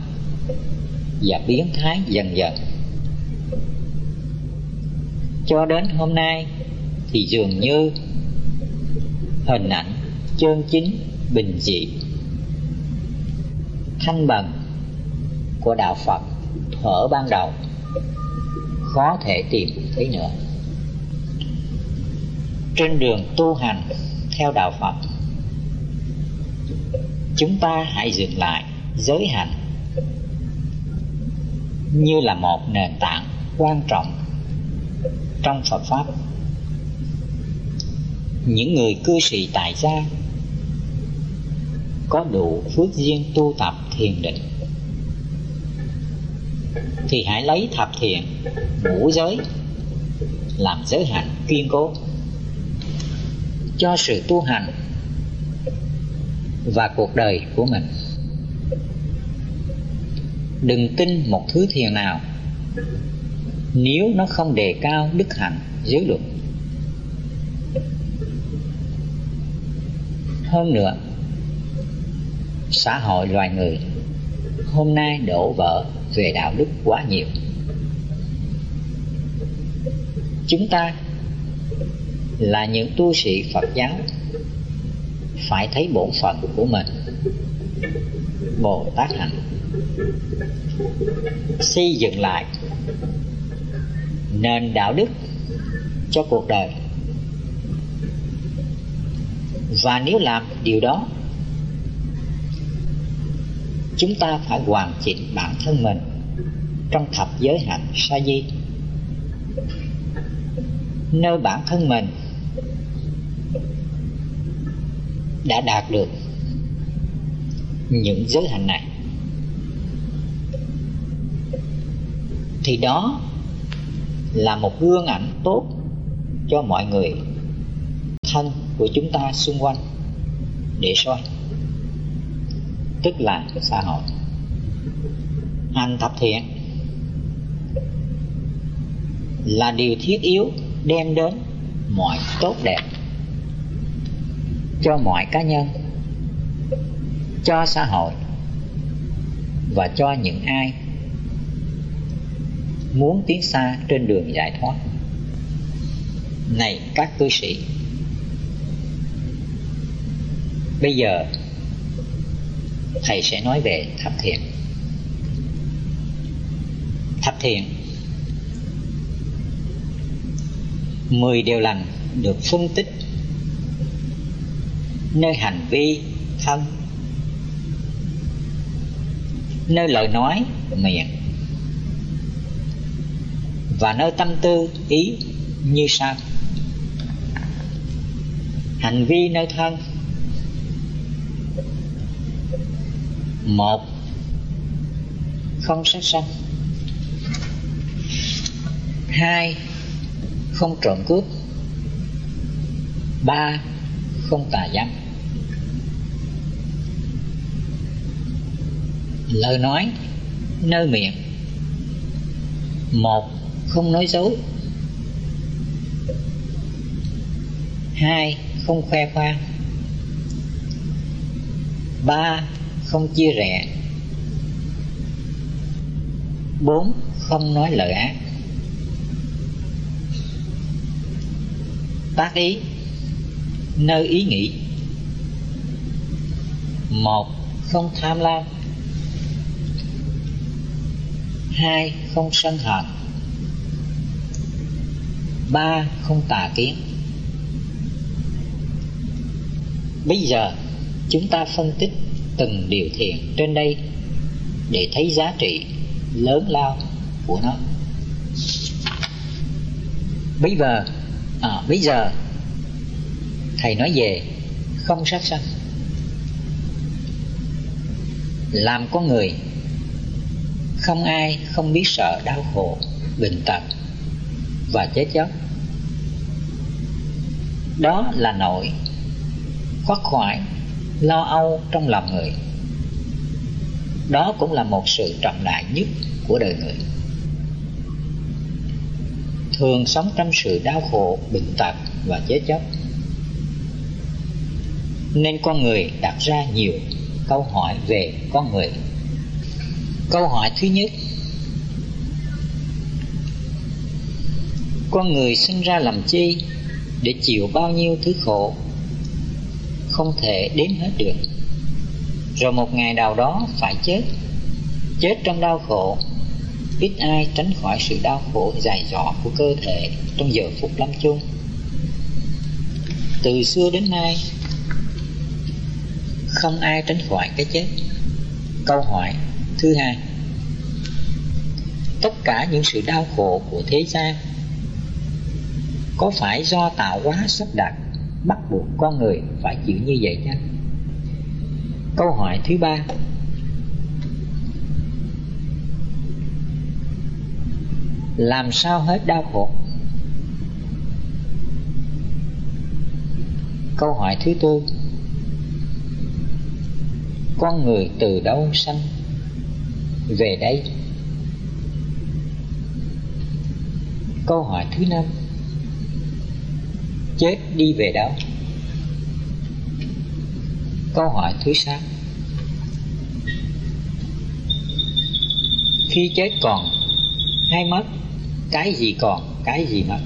và biến thái dần dần. Cho đến hôm nay thì dường như hình ảnh chân chính bình dị, thanh bần của đạo Phật thuở ban đầu. Khó thể tìm thấy nữa. Trên đường tu hành, theo đạo Phật, chúng ta hãy dừng lại giới hạnh như là một nền tảng quan trọng trong Phật Pháp. Những người cư sĩ tại gia có đủ phước duyên tu tập thiền định thì hãy lấy thập thiện, ngũ giới, làm giới hạnh kiên cố. Cho sự tu hành và cuộc đời của mình. Đừng tin một thứ thiền nào nếu nó không đề cao đức hạnh giới luật. Hơn nữa, xã hội loài người hôm nay đổ vỡ về đạo đức quá nhiều. Chúng ta là những tu sĩ phật giáo, phải thấy bổn phận của mình. Bồ tát hạnh. Xây dựng lại nền đạo đức cho cuộc đời. Và nếu làm điều đó chúng ta phải hoàn chỉnh bản thân mình trong thập giới hạnh sa di. Nơi bản thân mình đã đạt được những giới hạnh này, thì đó là một gương ảnh tốt cho mọi người thân của chúng ta xung quanh để soi tức là xã hội. Hành thập thiện là điều thiết yếu đem đến mọi tốt đẹp cho mọi cá nhân, cho xã hội và cho những ai muốn tiến xa trên đường giải thoát. Này các cư sĩ, bây giờ thầy sẽ nói về thập thiện. Thập thiện, mười điều lành được phân tích. Nơi hành vi, thân. Nơi lời nói, miệng. Và nơi tâm tư, ý như sau. Hành vi nơi thân. Một. Không sát sanh. Hai, không trộm cướp. Ba, không tà dâm. Lời nói, nơi miệng. Một, không nói dối hai, không khoe khoang. Ba không chia rẽ. Bốn, không nói lời ác. Tác ý, nơi ý nghĩ. Một, không tham lam. Hai, không sân hận. Ba, không tà kiến. Bây giờ, chúng ta phân tích từng điều thiện trên đây để thấy giá trị lớn lao của nó. Bây giờ à, bây giờ thầy nói về không sát sanh. Làm con người không ai không biết sợ đau khổ bệnh tật và chết chóc. Đó là nội, khoác khoải lo âu trong lòng người. Đó cũng là một sự trọng đại nhất của đời người. Thường sống trong sự đau khổ, bệnh tật và chết chóc. Nên con người đặt ra nhiều câu hỏi về con người. Câu hỏi thứ nhất, con người sinh ra làm chi để chịu bao nhiêu thứ khổ? Không thể đếm hết được. Rồi một ngày nào đó phải chết. Chết trong đau khổ. Ít ai tránh khỏi sự đau khổ dài dọ của cơ thể trong giờ phút lâm chung. Từ xưa đến nay, không ai tránh khỏi cái chết. Câu hỏi thứ hai. Tất cả những sự đau khổ của thế gian có phải do tạo hóa sắp đặt bắt buộc con người phải chịu như vậy chứ? Câu hỏi thứ ba. Làm sao hết đau khổ? Câu hỏi thứ tư. Con người từ đâu sanh? Về đây. Câu hỏi thứ năm chết đi về đâu? Câu hỏi thứ sáu. Khi chết còn hay mất? Cái gì còn, cái gì mất?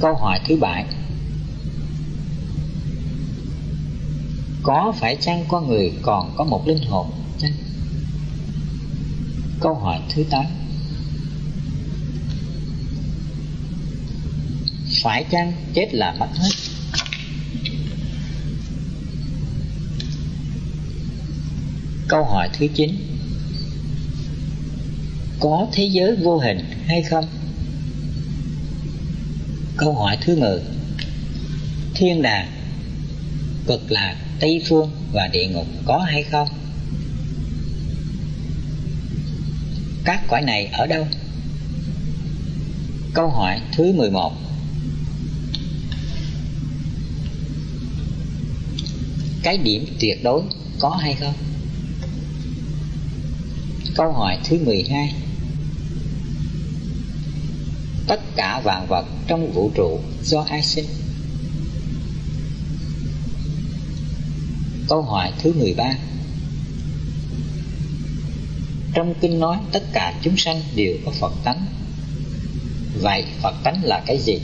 Câu hỏi thứ bảy. Có phải chăng con người còn có một linh hồn chăng? Câu hỏi thứ tám. phải chăng? Chết là mất hết. Câu hỏi thứ chín. Có thế giới vô hình hay không? Câu hỏi thứ 10 thiên đàng, cực lạc tây phương và địa ngục có hay không? Các cõi này ở đâu? Câu hỏi thứ 11 cái điểm tuyệt đối có hay không? Câu hỏi thứ mười hai. Tất cả vạn vật trong vũ trụ do ai sinh? Câu hỏi thứ 13 Trong kinh nói tất cả chúng sanh đều có Phật tánh. Vậy Phật tánh là cái gì?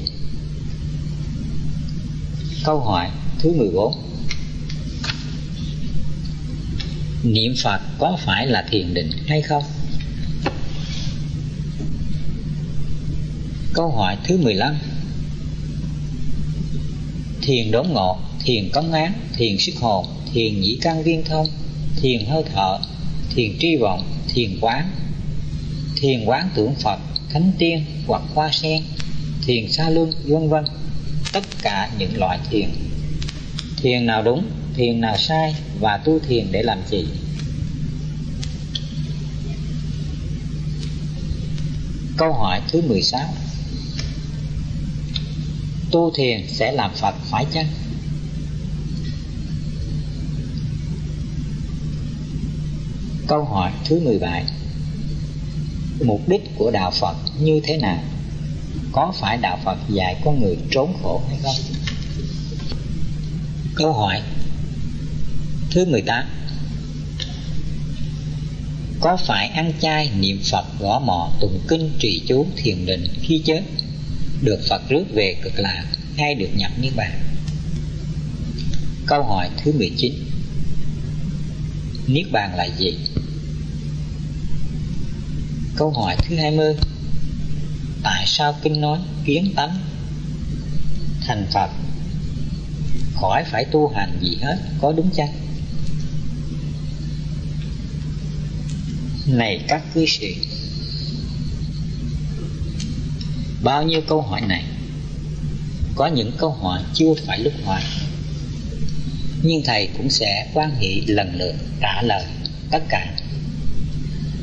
Câu hỏi thứ 14 Niệm Phật có phải là thiền định hay không? Câu hỏi thứ 15 Thiền đốn ngộ, thiền công án, thiền sức hồn, thiền nhĩ căn viên thông, thiền hơi thở, thiền tri vọng, thiền quán, thiền quán tưởng Phật, thánh tiên hoặc hoa sen, thiền xa luân, vân vân. Tất cả những loại thiền. Thiền nào đúng, thiền nào sai và tu thiền để làm gì? Câu hỏi thứ 16 Tu thiền sẽ làm Phật phải chăng? Câu hỏi thứ 17 Mục đích của Đạo Phật như thế nào? Có phải Đạo Phật dạy con người trốn khổ hay không? Câu hỏi thứ 18 Có phải ăn chay, niệm Phật, gõ mò, tụng kinh, trì chú, thiền định khi chết Được Phật rước về cực lạc hay được nhập Niết Bàn? Câu hỏi thứ 19 Niết Bàn là gì? Câu hỏi thứ 20 Tại sao Kinh nói kiến tánh thành Phật khỏi phải tu hành gì hết có đúng chăng? Này các cư sĩ. Bao nhiêu câu hỏi này? Có những câu hỏi chưa phải lúc hỏi. Nhưng Thầy cũng sẽ quan hệ lần lượt trả lời tất cả.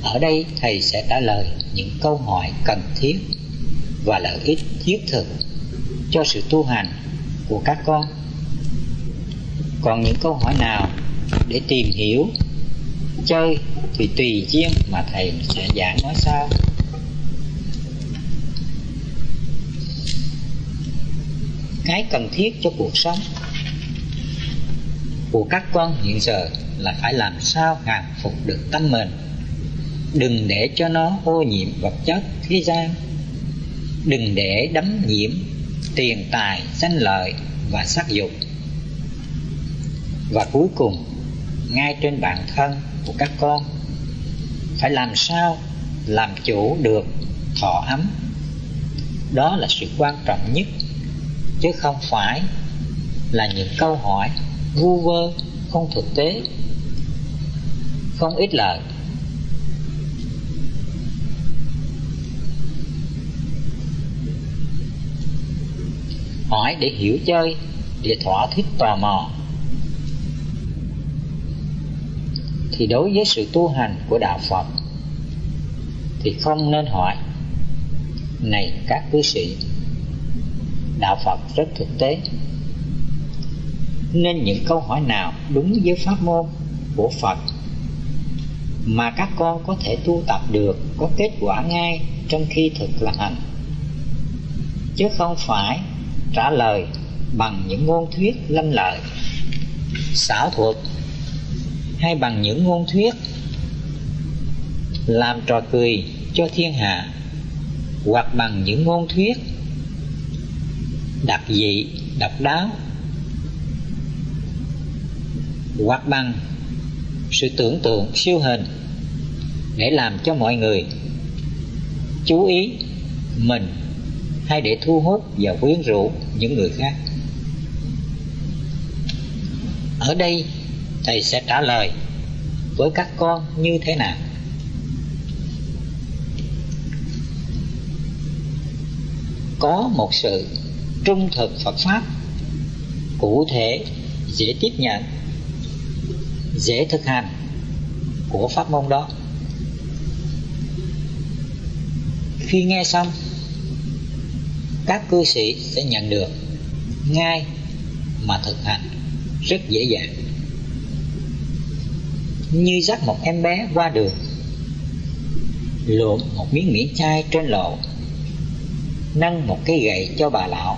Ở đây Thầy sẽ trả lời những câu hỏi cần thiết Và lợi ích thiết thực cho sự tu hành của các con. Còn những câu hỏi nào để tìm hiểu chơi, thì tùy duyên mà thầy sẽ giảng nói sao cái cần thiết cho cuộc sống của các con hiện giờ là phải làm sao hàng phục được tâm mình. Đừng để cho nó ô nhiễm vật chất, thế gian. Đừng để đắm nhiễm tiền tài, danh lợi và sắc dục. Và cuối cùng, ngay trên bản thân của các con. Phải làm sao làm chủ được thọ ấm? Đó là sự quan trọng nhất, chứ không phải là những câu hỏi vu vơ không thực tế. Không ít lời. Hỏi để hiểu chơi, để thỏa thích tò mò. Thì đối với sự tu hành của đạo Phật thì không nên hỏi, này các cư sĩ, đạo Phật rất thực tế. Nên những câu hỏi nào đúng với pháp môn của Phật mà các con có thể tu tập được, có kết quả ngay trong khi thực là hành? Chứ không phải trả lời bằng những ngôn thuyết lanh lợi, xảo thuật hay bằng những ngôn thuyết. Làm trò cười cho thiên hạ, hoặc bằng những ngôn thuyết. Đặc dị độc đáo. Hoặc bằng sự tưởng tượng siêu hình để làm cho mọi người chú ý mình hay để thu hút và quyến rũ những người khác. Ở đây thầy sẽ trả lời, với các con như thế nào? Có một sự trung thực phật pháp, cụ thể, dễ tiếp nhận, dễ thực hành của pháp môn đó. Khi nghe xong, các cư sĩ sẽ nhận được ngay mà thực hành rất dễ dàng như dắt một em bé qua đường, lượm một miếng miễn chai trên lộ nâng một cây gậy cho bà lão.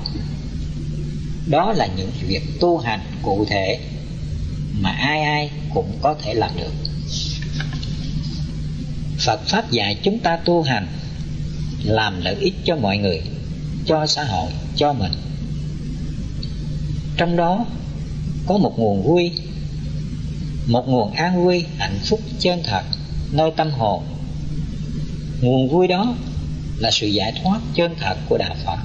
Đó là những việc tu hành cụ thể mà ai ai cũng có thể làm được. Phật pháp dạy chúng ta tu hành, làm lợi ích cho mọi người, cho xã hội, cho mình. Trong đó có một nguồn vui một nguồn an vui hạnh phúc chân thật, nơi tâm hồn. Nguồn vui đó là sự giải thoát chân thật của đạo phật.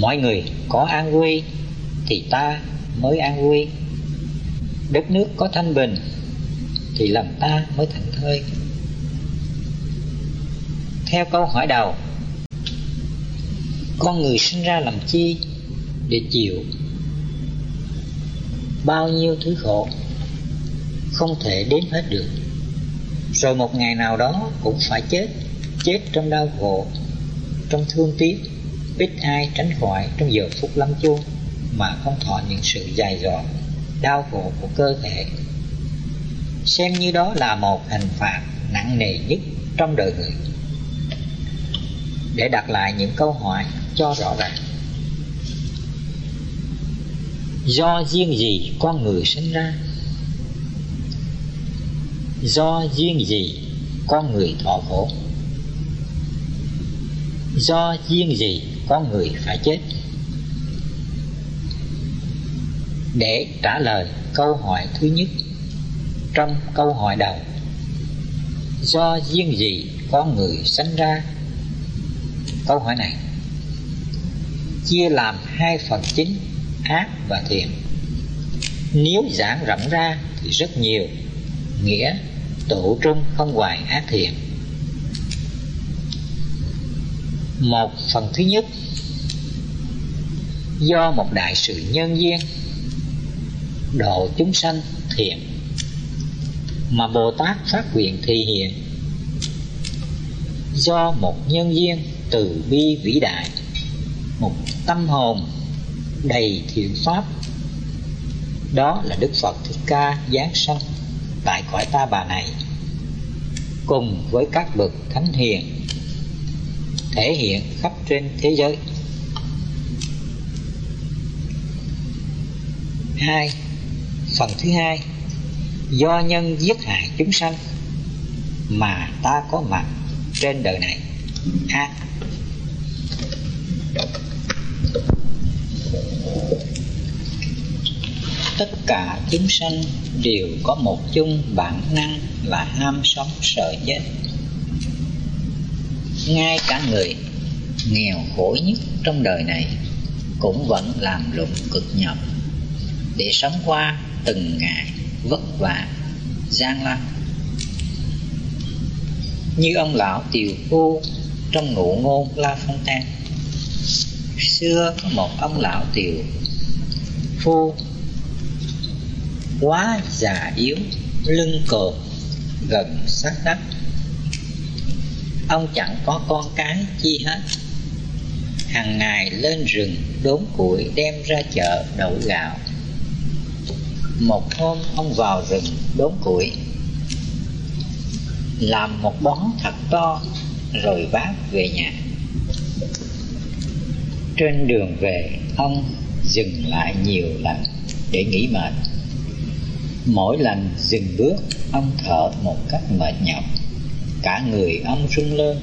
Mọi người có an vui thì ta mới an vui đất nước có thanh bình thì lòng ta mới thảnh thơi. Theo câu hỏi đầu, con người sinh ra làm chi để chịu bao nhiêu thứ khổ, không thể đếm hết được. Rồi một ngày nào đó cũng phải chết chết trong đau khổ, trong thương tiếc, ít ai tránh khỏi trong giờ phút lâm chung mà không thọ những sự dài dò, đau khổ của cơ thể. Xem như đó là một hình phạt nặng nề nhất trong đời người. Để đặt lại những câu hỏi cho rõ ràng do duyên gì con người sinh ra? Do duyên gì con người thọ khổ? Do duyên gì con người phải chết? Để trả lời câu hỏi thứ nhất trong câu hỏi đầu. Do duyên gì con người sinh ra? Câu hỏi này chia làm hai phần chính ác và thiện nếu giảng rộng ra thì rất nhiều, nghĩa tổ trung không hoài ác thiện một phần thứ nhất, do một đại sự nhân duyên, độ chúng sanh thiện mà bồ tát phát nguyện thi hiện do một nhân duyên từ bi vĩ đại, một tâm hồn đầy thiện pháp. Đó là đức phật thích ca giáng sanh tại cõi ta bà này, cùng với các bậc thánh hiền thể hiện khắp trên thế giới. Hai, phần thứ hai, do nhân giết hại chúng sanh mà ta có mặt trên đời này. Ha. Tất cả chúng sanh đều có một chung bản năng là ham sống sợ chết ngay cả người nghèo khổ nhất trong đời này cũng vẫn làm lụng cực nhọc để sống qua từng ngày vất vả, gian lao. như ông lão tiều phu trong ngụ ngôn la phong tan xưa có một ông lão tiều phu quá già yếu, lưng cồn, gần sát đất. Ông chẳng có con cái chi hết. Hàng ngày lên rừng, đốn củi đem ra chợ đậu gạo. Một hôm ông vào rừng, đốn củi, làm một bón thật to, rồi vác về nhà. Trên đường về, ông dừng lại nhiều lần để nghỉ mệt mỗi lần dừng bước, ông thở một cách mệt nhọc. Cả người ông rung lên.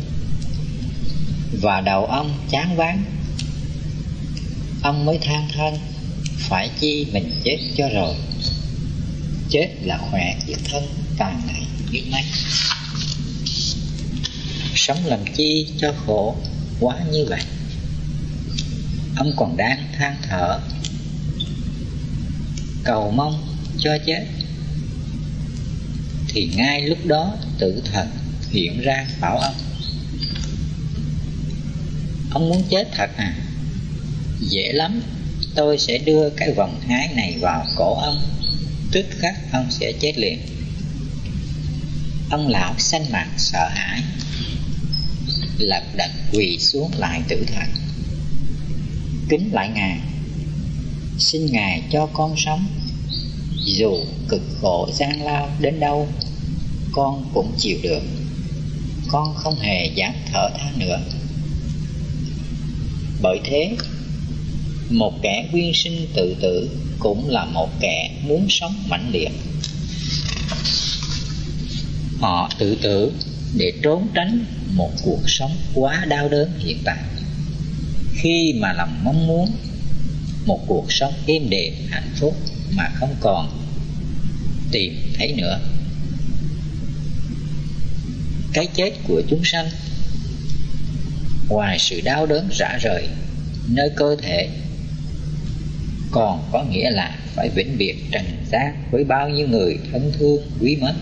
Và đầu ông chán ván. Ông mới than thân, phải chi mình chết cho rồi. Chết là khỏe chứ thân Tàn này biết mấy sống làm chi cho khổ quá như vậy? Ông còn đang than thở. Cầu mong cho chết. Thì ngay lúc đó tử thần hiện ra bảo ông. Ông muốn chết thật à? Dễ lắm, tôi sẽ đưa cái vòng hái này vào cổ ông, tức khắc ông sẽ chết liền. Ông lão xanh mặt sợ hãi lật đật quỳ xuống lại tử thần. Kính lại ngài, xin ngài cho con sống dù cực khổ gian lao đến đâu, con cũng chịu được. Con không hề dám thở than nữa. Bởi thế, một kẻ quyên sinh tự tử cũng là một kẻ muốn sống mãnh liệt. Họ tự tử để trốn tránh một cuộc sống quá đau đớn hiện tại. Khi mà lòng mong muốn một cuộc sống êm đềm, hạnh phúc mà không còn tìm thấy nữa. Cái chết của chúng sanh, ngoài sự đau đớn rã rời nơi cơ thể, còn có nghĩa là phải vĩnh biệt trần gian với bao nhiêu người thân thương, quý mến.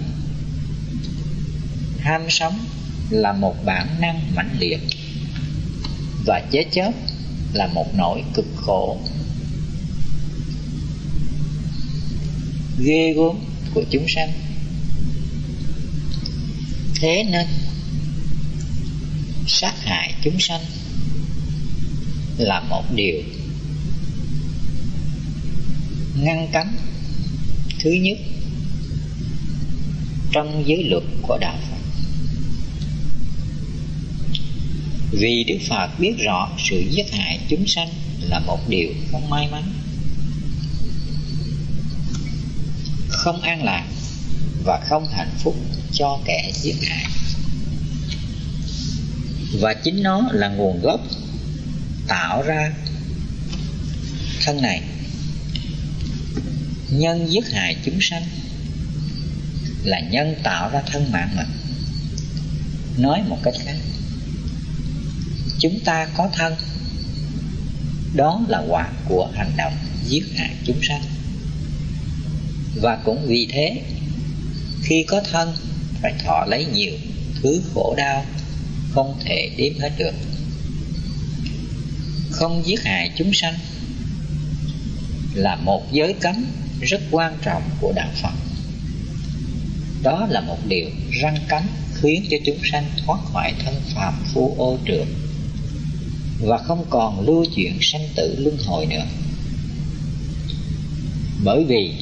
Ham sống là một bản năng mãnh liệt và chết chóc là một nỗi cực khổ. Ghê gớm của chúng sanh. Thế nên, sát hại chúng sanh là một điều ngăn cấm thứ nhất trong giới luật của đạo Phật. Vì Đức Phật biết rõ sự giết hại chúng sanh là một điều không may mắn. Không an lạc và không hạnh phúc cho kẻ giết hại. Và chính nó là nguồn gốc tạo ra thân này. Nhân giết hại chúng sanh là nhân tạo ra thân mạng mình nói một cách khác, chúng ta có thân, đó là quả của hành động giết hại chúng sanh và cũng vì thế, khi có thân, phải thọ lấy nhiều thứ khổ đau, không thể đếm hết được. Không giết hại chúng sanh là một giới cấm rất quan trọng của đạo Phật. Đó là một điều răng cấm khiến cho chúng sanh thoát khỏi thân phàm phu ô trượt và không còn lưu chuyện sanh tử luân hồi nữa. Bởi vì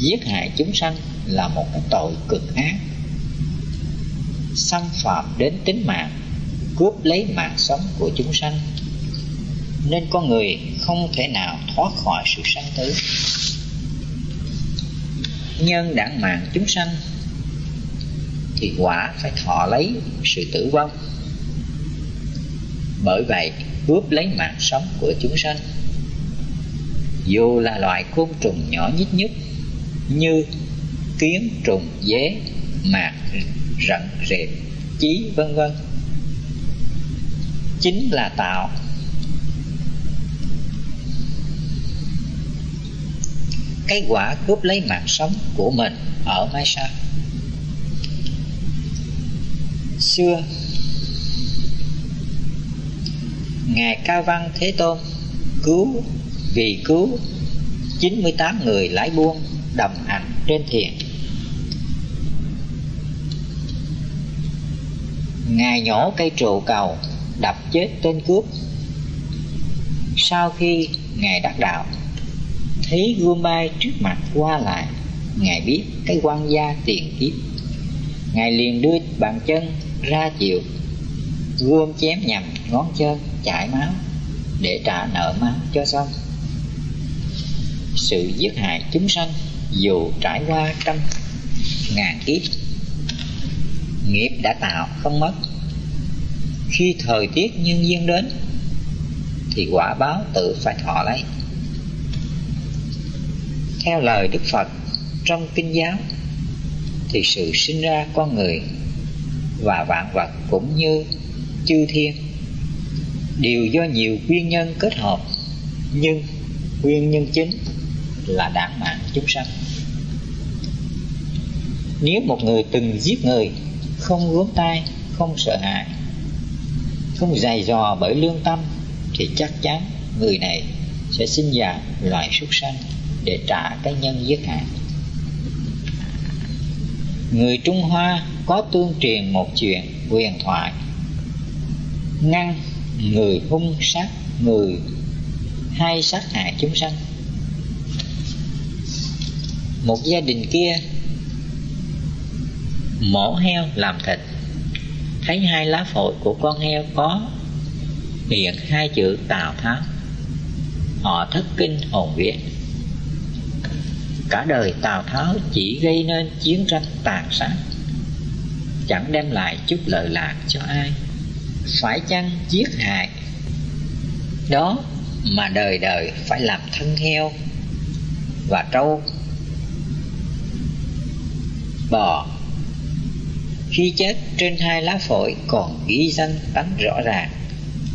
giết hại chúng sanh là một cái tội cực ác. Xâm phạm đến tính mạng, cướp lấy mạng sống của chúng sanh. Nên con người không thể nào thoát khỏi sự sanh tử. Nhân đảng mạng chúng sanh, thì quả phải thọ lấy sự tử vong. Bởi vậy, cướp lấy mạng sống của chúng sanh, dù là loại côn trùng nhỏ nhất nhất như kiến trùng dế, mạc rận rệp, chí, vân vân. Chính là tạo. Cái quả cướp lấy mạng sống của mình ở mai sau xưa, ngài cao văn thế tôn cứu vì cứu 98 người lái buôn đồng hành trên thuyền ngài nhổ cây trụ cầu, đập chết tên cướp. Sau khi ngài đắc đạo, thấy gươm bay trước mặt qua lại, ngài biết cái quan gia tiền kiếp. Ngài liền đưa bàn chân ra chịu. Gươm chém nhằm ngón chân, chảy máu, để trả nợ máu cho xong. Sự giết hại chúng sanh dù trải qua trăm ngàn kiếp, nghiệp đã tạo không mất. Khi thời tiết nhân duyên đến, thì quả báo tự phải thọ lấy. Theo lời đức phật trong kinh giáo, thì sự sinh ra con người và vạn vật cũng như chư thiên đều do nhiều nguyên nhân kết hợp. Nhưng nguyên nhân chính là đảng mạng chúng sanh. Nếu một người từng giết người, không gớm tay không sợ hãi, không dày dò bởi lương tâm, thì chắc chắn người này sẽ sinh ra loài súc sanh để trả cái nhân giết hại. Người trung hoa có tương truyền một chuyện huyền thoại. Ngăn người hung sát người, hay sát hại chúng sanh một gia đình kia. Mổ heo làm thịt. Thấy hai lá phổi của con heo có hiện hai chữ tào tháo. Họ thất kinh hồn vía. Cả đời tào tháo chỉ gây nên chiến tranh tàn sát. Chẳng đem lại chút lợi lạc cho ai. Phải chăng giết hại? Đó mà đời đời phải làm thân heo và trâu bò. Khi chết, trên hai lá phổi còn ghi danh tánh rõ ràng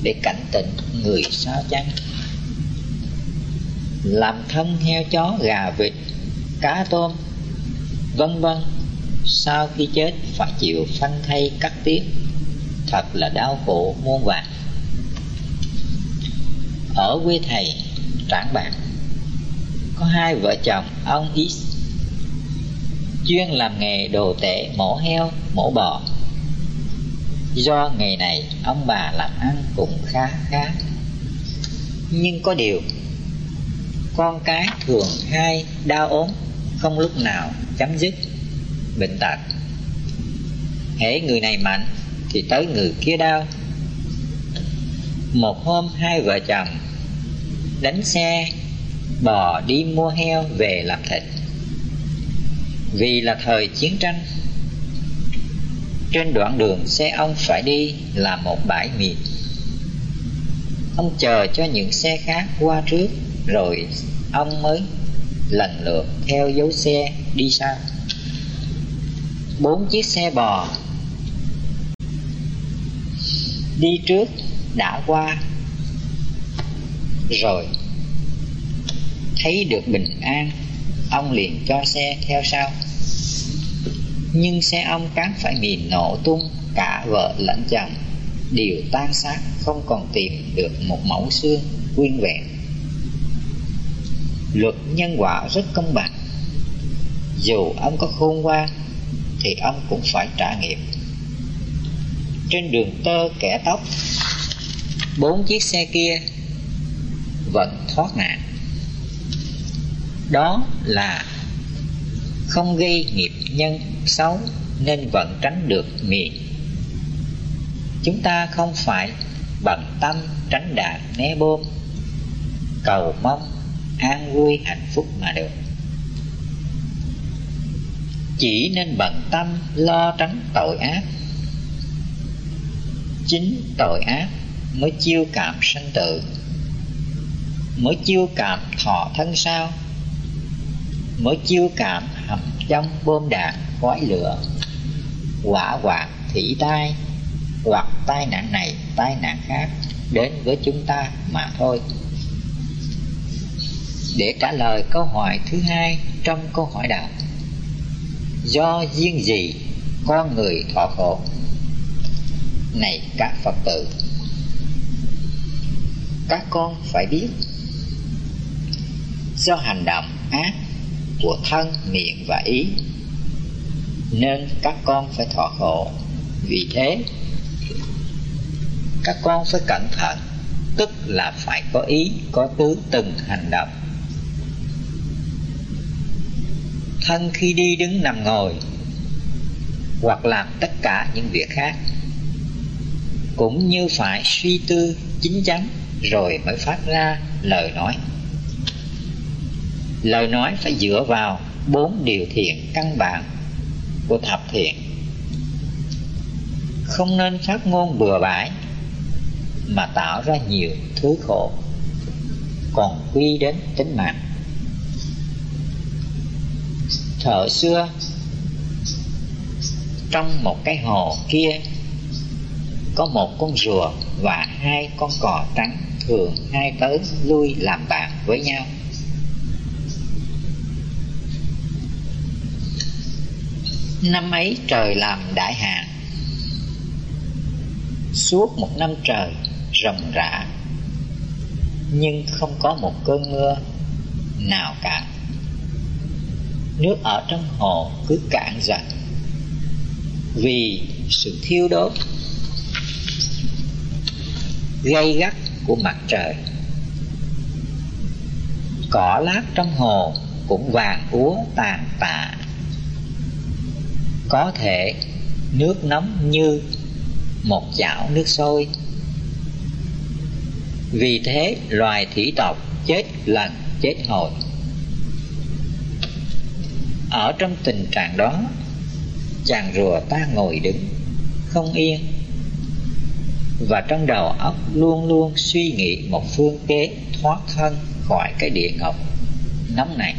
để cảnh tỉnh người sao chăng. Làm thân heo chó, gà vịt, cá tôm, vân vân, sau khi chết phải chịu phân thay cắt tiết. Thật là đau khổ muôn vàn. Ở quê thầy, trảng bạc có hai vợ chồng, ông Is chuyên làm nghề đồ tể mổ heo, mổ bò. Do nghề này, ông bà làm ăn cũng khá khá. Nhưng có điều, con cái thường hay đau ốm, không lúc nào chấm dứt bệnh tật. Hễ người này mạnh thì tới người kia đau. Một hôm hai vợ chồng đánh xe bò đi mua heo về làm thịt vì là thời chiến tranh, trên đoạn đường xe ông phải đi là một bãi mìn. Ông chờ cho những xe khác qua trước, rồi ông mới lần lượt theo dấu xe đi sau bốn chiếc xe bò đi trước đã qua, rồi thấy được bình an ông liền cho xe theo sau. Nhưng xe ông cán phải mìn nổ tung, cả vợ lẫn chồng đều tan xác, không còn tìm được một mẫu xương nguyên vẹn. Luật nhân quả rất công bằng. Dù ông có khôn ngoan, thì ông cũng phải trả nghiệp. Trên đường tơ kẻ tóc, bốn chiếc xe kia vẫn thoát nạn đó là không gây nghiệp nhân xấu nên vẫn tránh được miệng. chúng ta không phải bằng tâm tránh đạn né bom, cầu mong an vui hạnh phúc mà được. Chỉ nên bận tâm lo tránh tội ác. Chính tội ác mới chiêu cảm sanh tử, mới chiêu cảm thọ thân sao mới chiêu cảm hầm trong bom đạn, khói lửa. Quả quạt thủy tai, hoặc tai nạn này, tai nạn khác, đến với chúng ta mà thôi. Để trả lời câu hỏi thứ hai trong câu hỏi đạo do duyên gì con người thọ khổ? Này các phật tử, các con phải biết. Do hành động ác của thân, miệng và ý. Nên các con phải thọ khổ. Vì thế, các con phải cẩn thận, tức là phải có ý, có tứ từng hành động. Thân khi đi đứng nằm ngồi, hoặc làm tất cả những việc khác, cũng như phải suy tư chính chắn rồi mới phát ra lời nói lời nói phải dựa vào bốn điều thiện căn bản của thập thiện. Không nên phát ngôn bừa bãi mà tạo ra nhiều thứ khổ, còn quy đến tính mạng. Thợ xưa, trong một cái hồ kia, có một con rùa và hai con cò trắng thường hai tới lui làm bạn với nhau. Năm ấy trời làm đại hạn. Suốt một năm trời rầm rã, nhưng không có một cơn mưa nào cả. Nước ở trong hồ cứ cạn dần vì sự thiêu đốt gây gắt của mặt trời. Cỏ lát trong hồ cũng vàng úa tàn tạ có thể nước nóng như một chảo nước sôi. Vì thế, loài thủy tộc chết lần chết hồi. Ở trong tình trạng đó, chàng rùa ta ngồi đứng, không yên. Và trong đầu óc luôn luôn suy nghĩ một phương kế thoát thân khỏi cái địa ngục nóng này.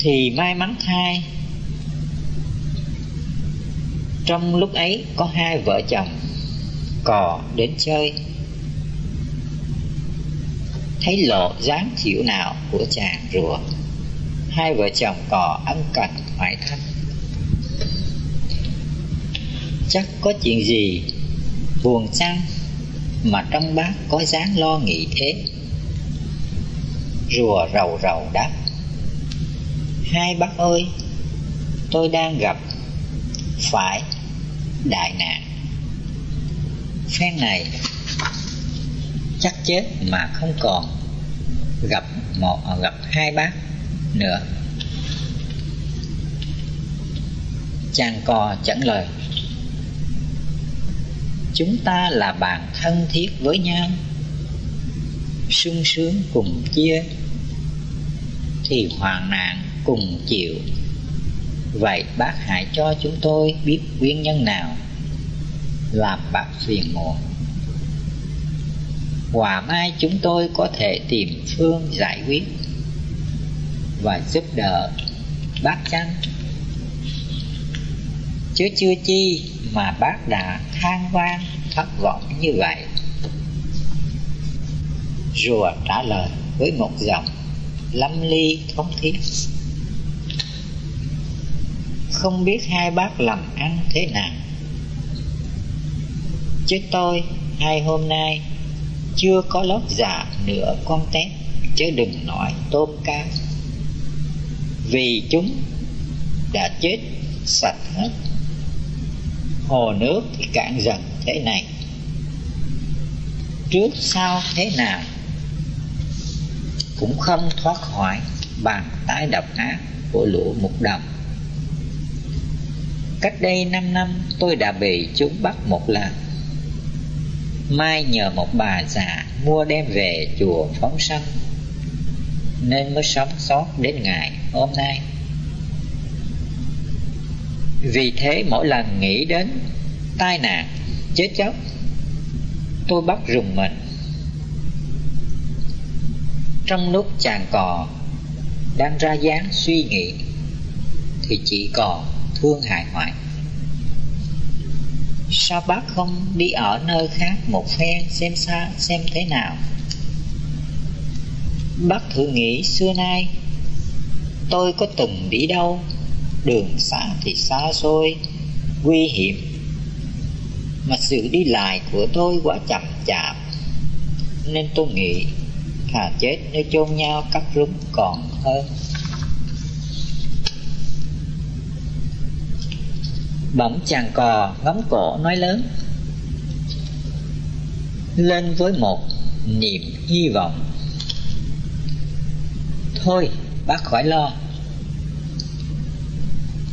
Thì may mắn thay. Trong lúc ấy, có hai vợ chồng, cò đến chơi. Thấy lộ dáng chịu nào của chàng rùa, hai vợ chồng cò ân cần hỏi thăm. Chắc có chuyện gì buồn chăng mà trong bác có dáng lo nghĩ thế? Rùa rầu rầu đáp hai, bác ơi. Tôi đang gặp phải đại nạn. Phen này chắc chết mà không còn gặp một à, gặp hai bác nữa. Chàng cò chẳng lời. Chúng ta là bạn thân thiết với nhau, sung sướng cùng chia, thì hoạn nạn cùng chịu. Vậy bác hãy cho chúng tôi biết nguyên nhân nào làm bác phiền muộn. Hòa mai chúng tôi có thể tìm phương giải quyết và giúp đỡ bác chăng? Chứ chưa chi mà bác đã than van thất vọng như vậy. Rùa trả lời với một giọng lâm ly thống thiết không biết hai bác làm ăn thế nào. Chứ tôi, hai hôm nay, chưa có lót dạ nửa con tép chứ đừng nói tôm cá. Vì chúng đã chết sạch hết. Hồ nước thì cạn dần thế này. Trước sau thế nào? Cũng không thoát khỏi bàn tay độc ác của lũ mục đồng cách đây năm năm, tôi đã bị chúng bắt một lần. Mai nhờ một bà già mua đem về chùa phóng sanh, nên mới sống sót đến ngày hôm nay. Vì thế mỗi lần nghĩ đến tai nạn, chết chóc, tôi bắt rùng mình. Trong lúc chàng cò, đang ra dáng suy nghĩ, thì chỉ còn thương hại hoại sao bác không đi ở nơi khác một phen xem xa, xem thế nào? Bác thử nghĩ, xưa nay tôi có từng đi đâu? Đường xa thì xa xôi, nguy hiểm. Mà sự đi lại của tôi quá chậm chạp, nên tôi nghĩ thà chết nơi chôn nhau cắt rúng còn hơn. Bỗng chàng cò, ngóng cổ, nói lớn. Lên với một niềm hy vọng. Thôi, bác khỏi lo.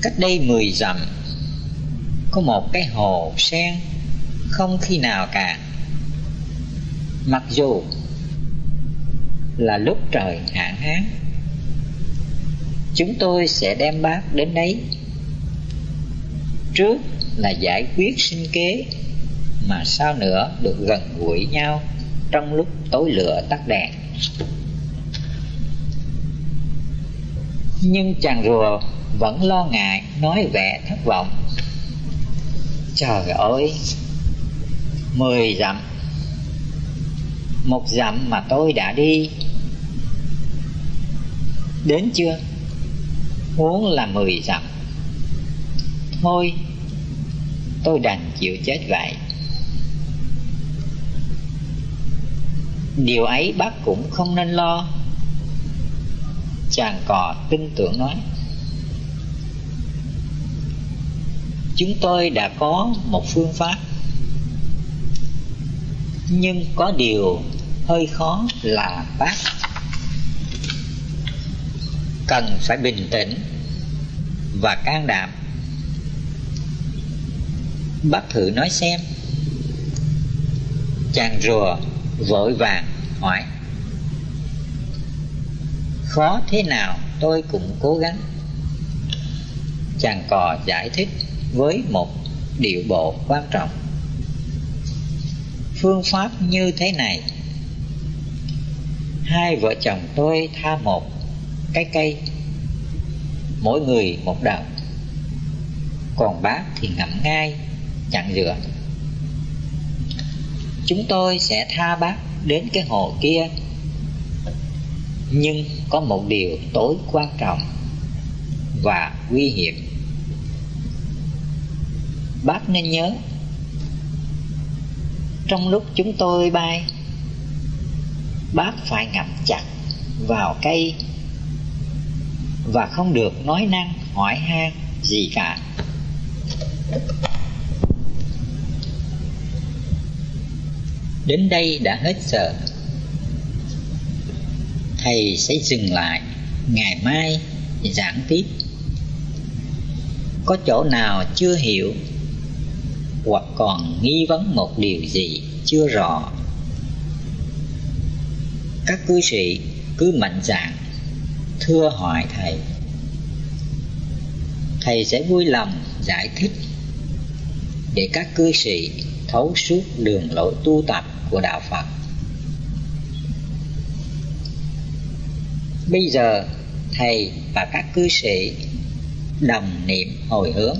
Cách đây mười dặm, có một cái hồ sen không khi nào cả mặc dù là lúc trời hạn hán, chúng tôi sẽ đem bác đến đấy trước là giải quyết sinh kế mà sao nữa được gần gũi nhau trong lúc tối lửa tắt đèn. Nhưng chàng rùa vẫn lo ngại, nói vẻ thất vọng. Trời ơi, mười dặm, một dặm mà tôi đã đi. Đến chưa? Muốn là mười dặm thôi. Tôi đành chịu chết vậy. Điều ấy bác cũng không nên lo. Chàng cò tin tưởng nói. Chúng tôi đã có một phương pháp. Nhưng có điều hơi khó là bác cần phải bình tĩnh và can đảm bác thử nói xem. Chàng rùa vội vàng hỏi. Khó thế nào tôi cũng cố gắng. Chàng cò giải thích với một điệu bộ quan trọng. Phương pháp như thế này. Hai vợ chồng tôi tha một cái cây, mỗi người một đầu còn bác thì ngậm ngay chặn rửa. chúng tôi sẽ tha bác đến cái hồ kia. Nhưng có một điều tối quan trọng và nguy hiểm. Bác nên nhớ, trong lúc chúng tôi bay, bác phải ngậm chặt vào cây và không được nói năng hỏi han gì cả. Đến đây đã hết giờ. Thầy sẽ dừng lại, ngày mai giảng tiếp. Có chỗ nào chưa hiểu hoặc còn nghi vấn một điều gì chưa rõ, các cư sĩ cứ mạnh dạn thưa hỏi thầy. Thầy sẽ vui lòng giải thích để các cư sĩ thấu suốt đường lối tu tập của đạo phật. Bây giờ, thầy và các cư sĩ đồng niệm hồi hướng.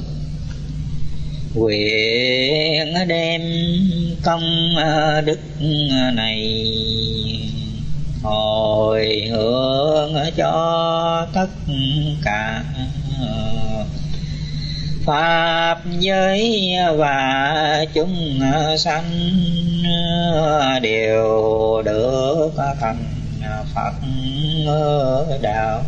Nguyện đem công ờ, đức này hồi hướng cho tất cả pháp giới và chúng sanh đều được thành phật đạo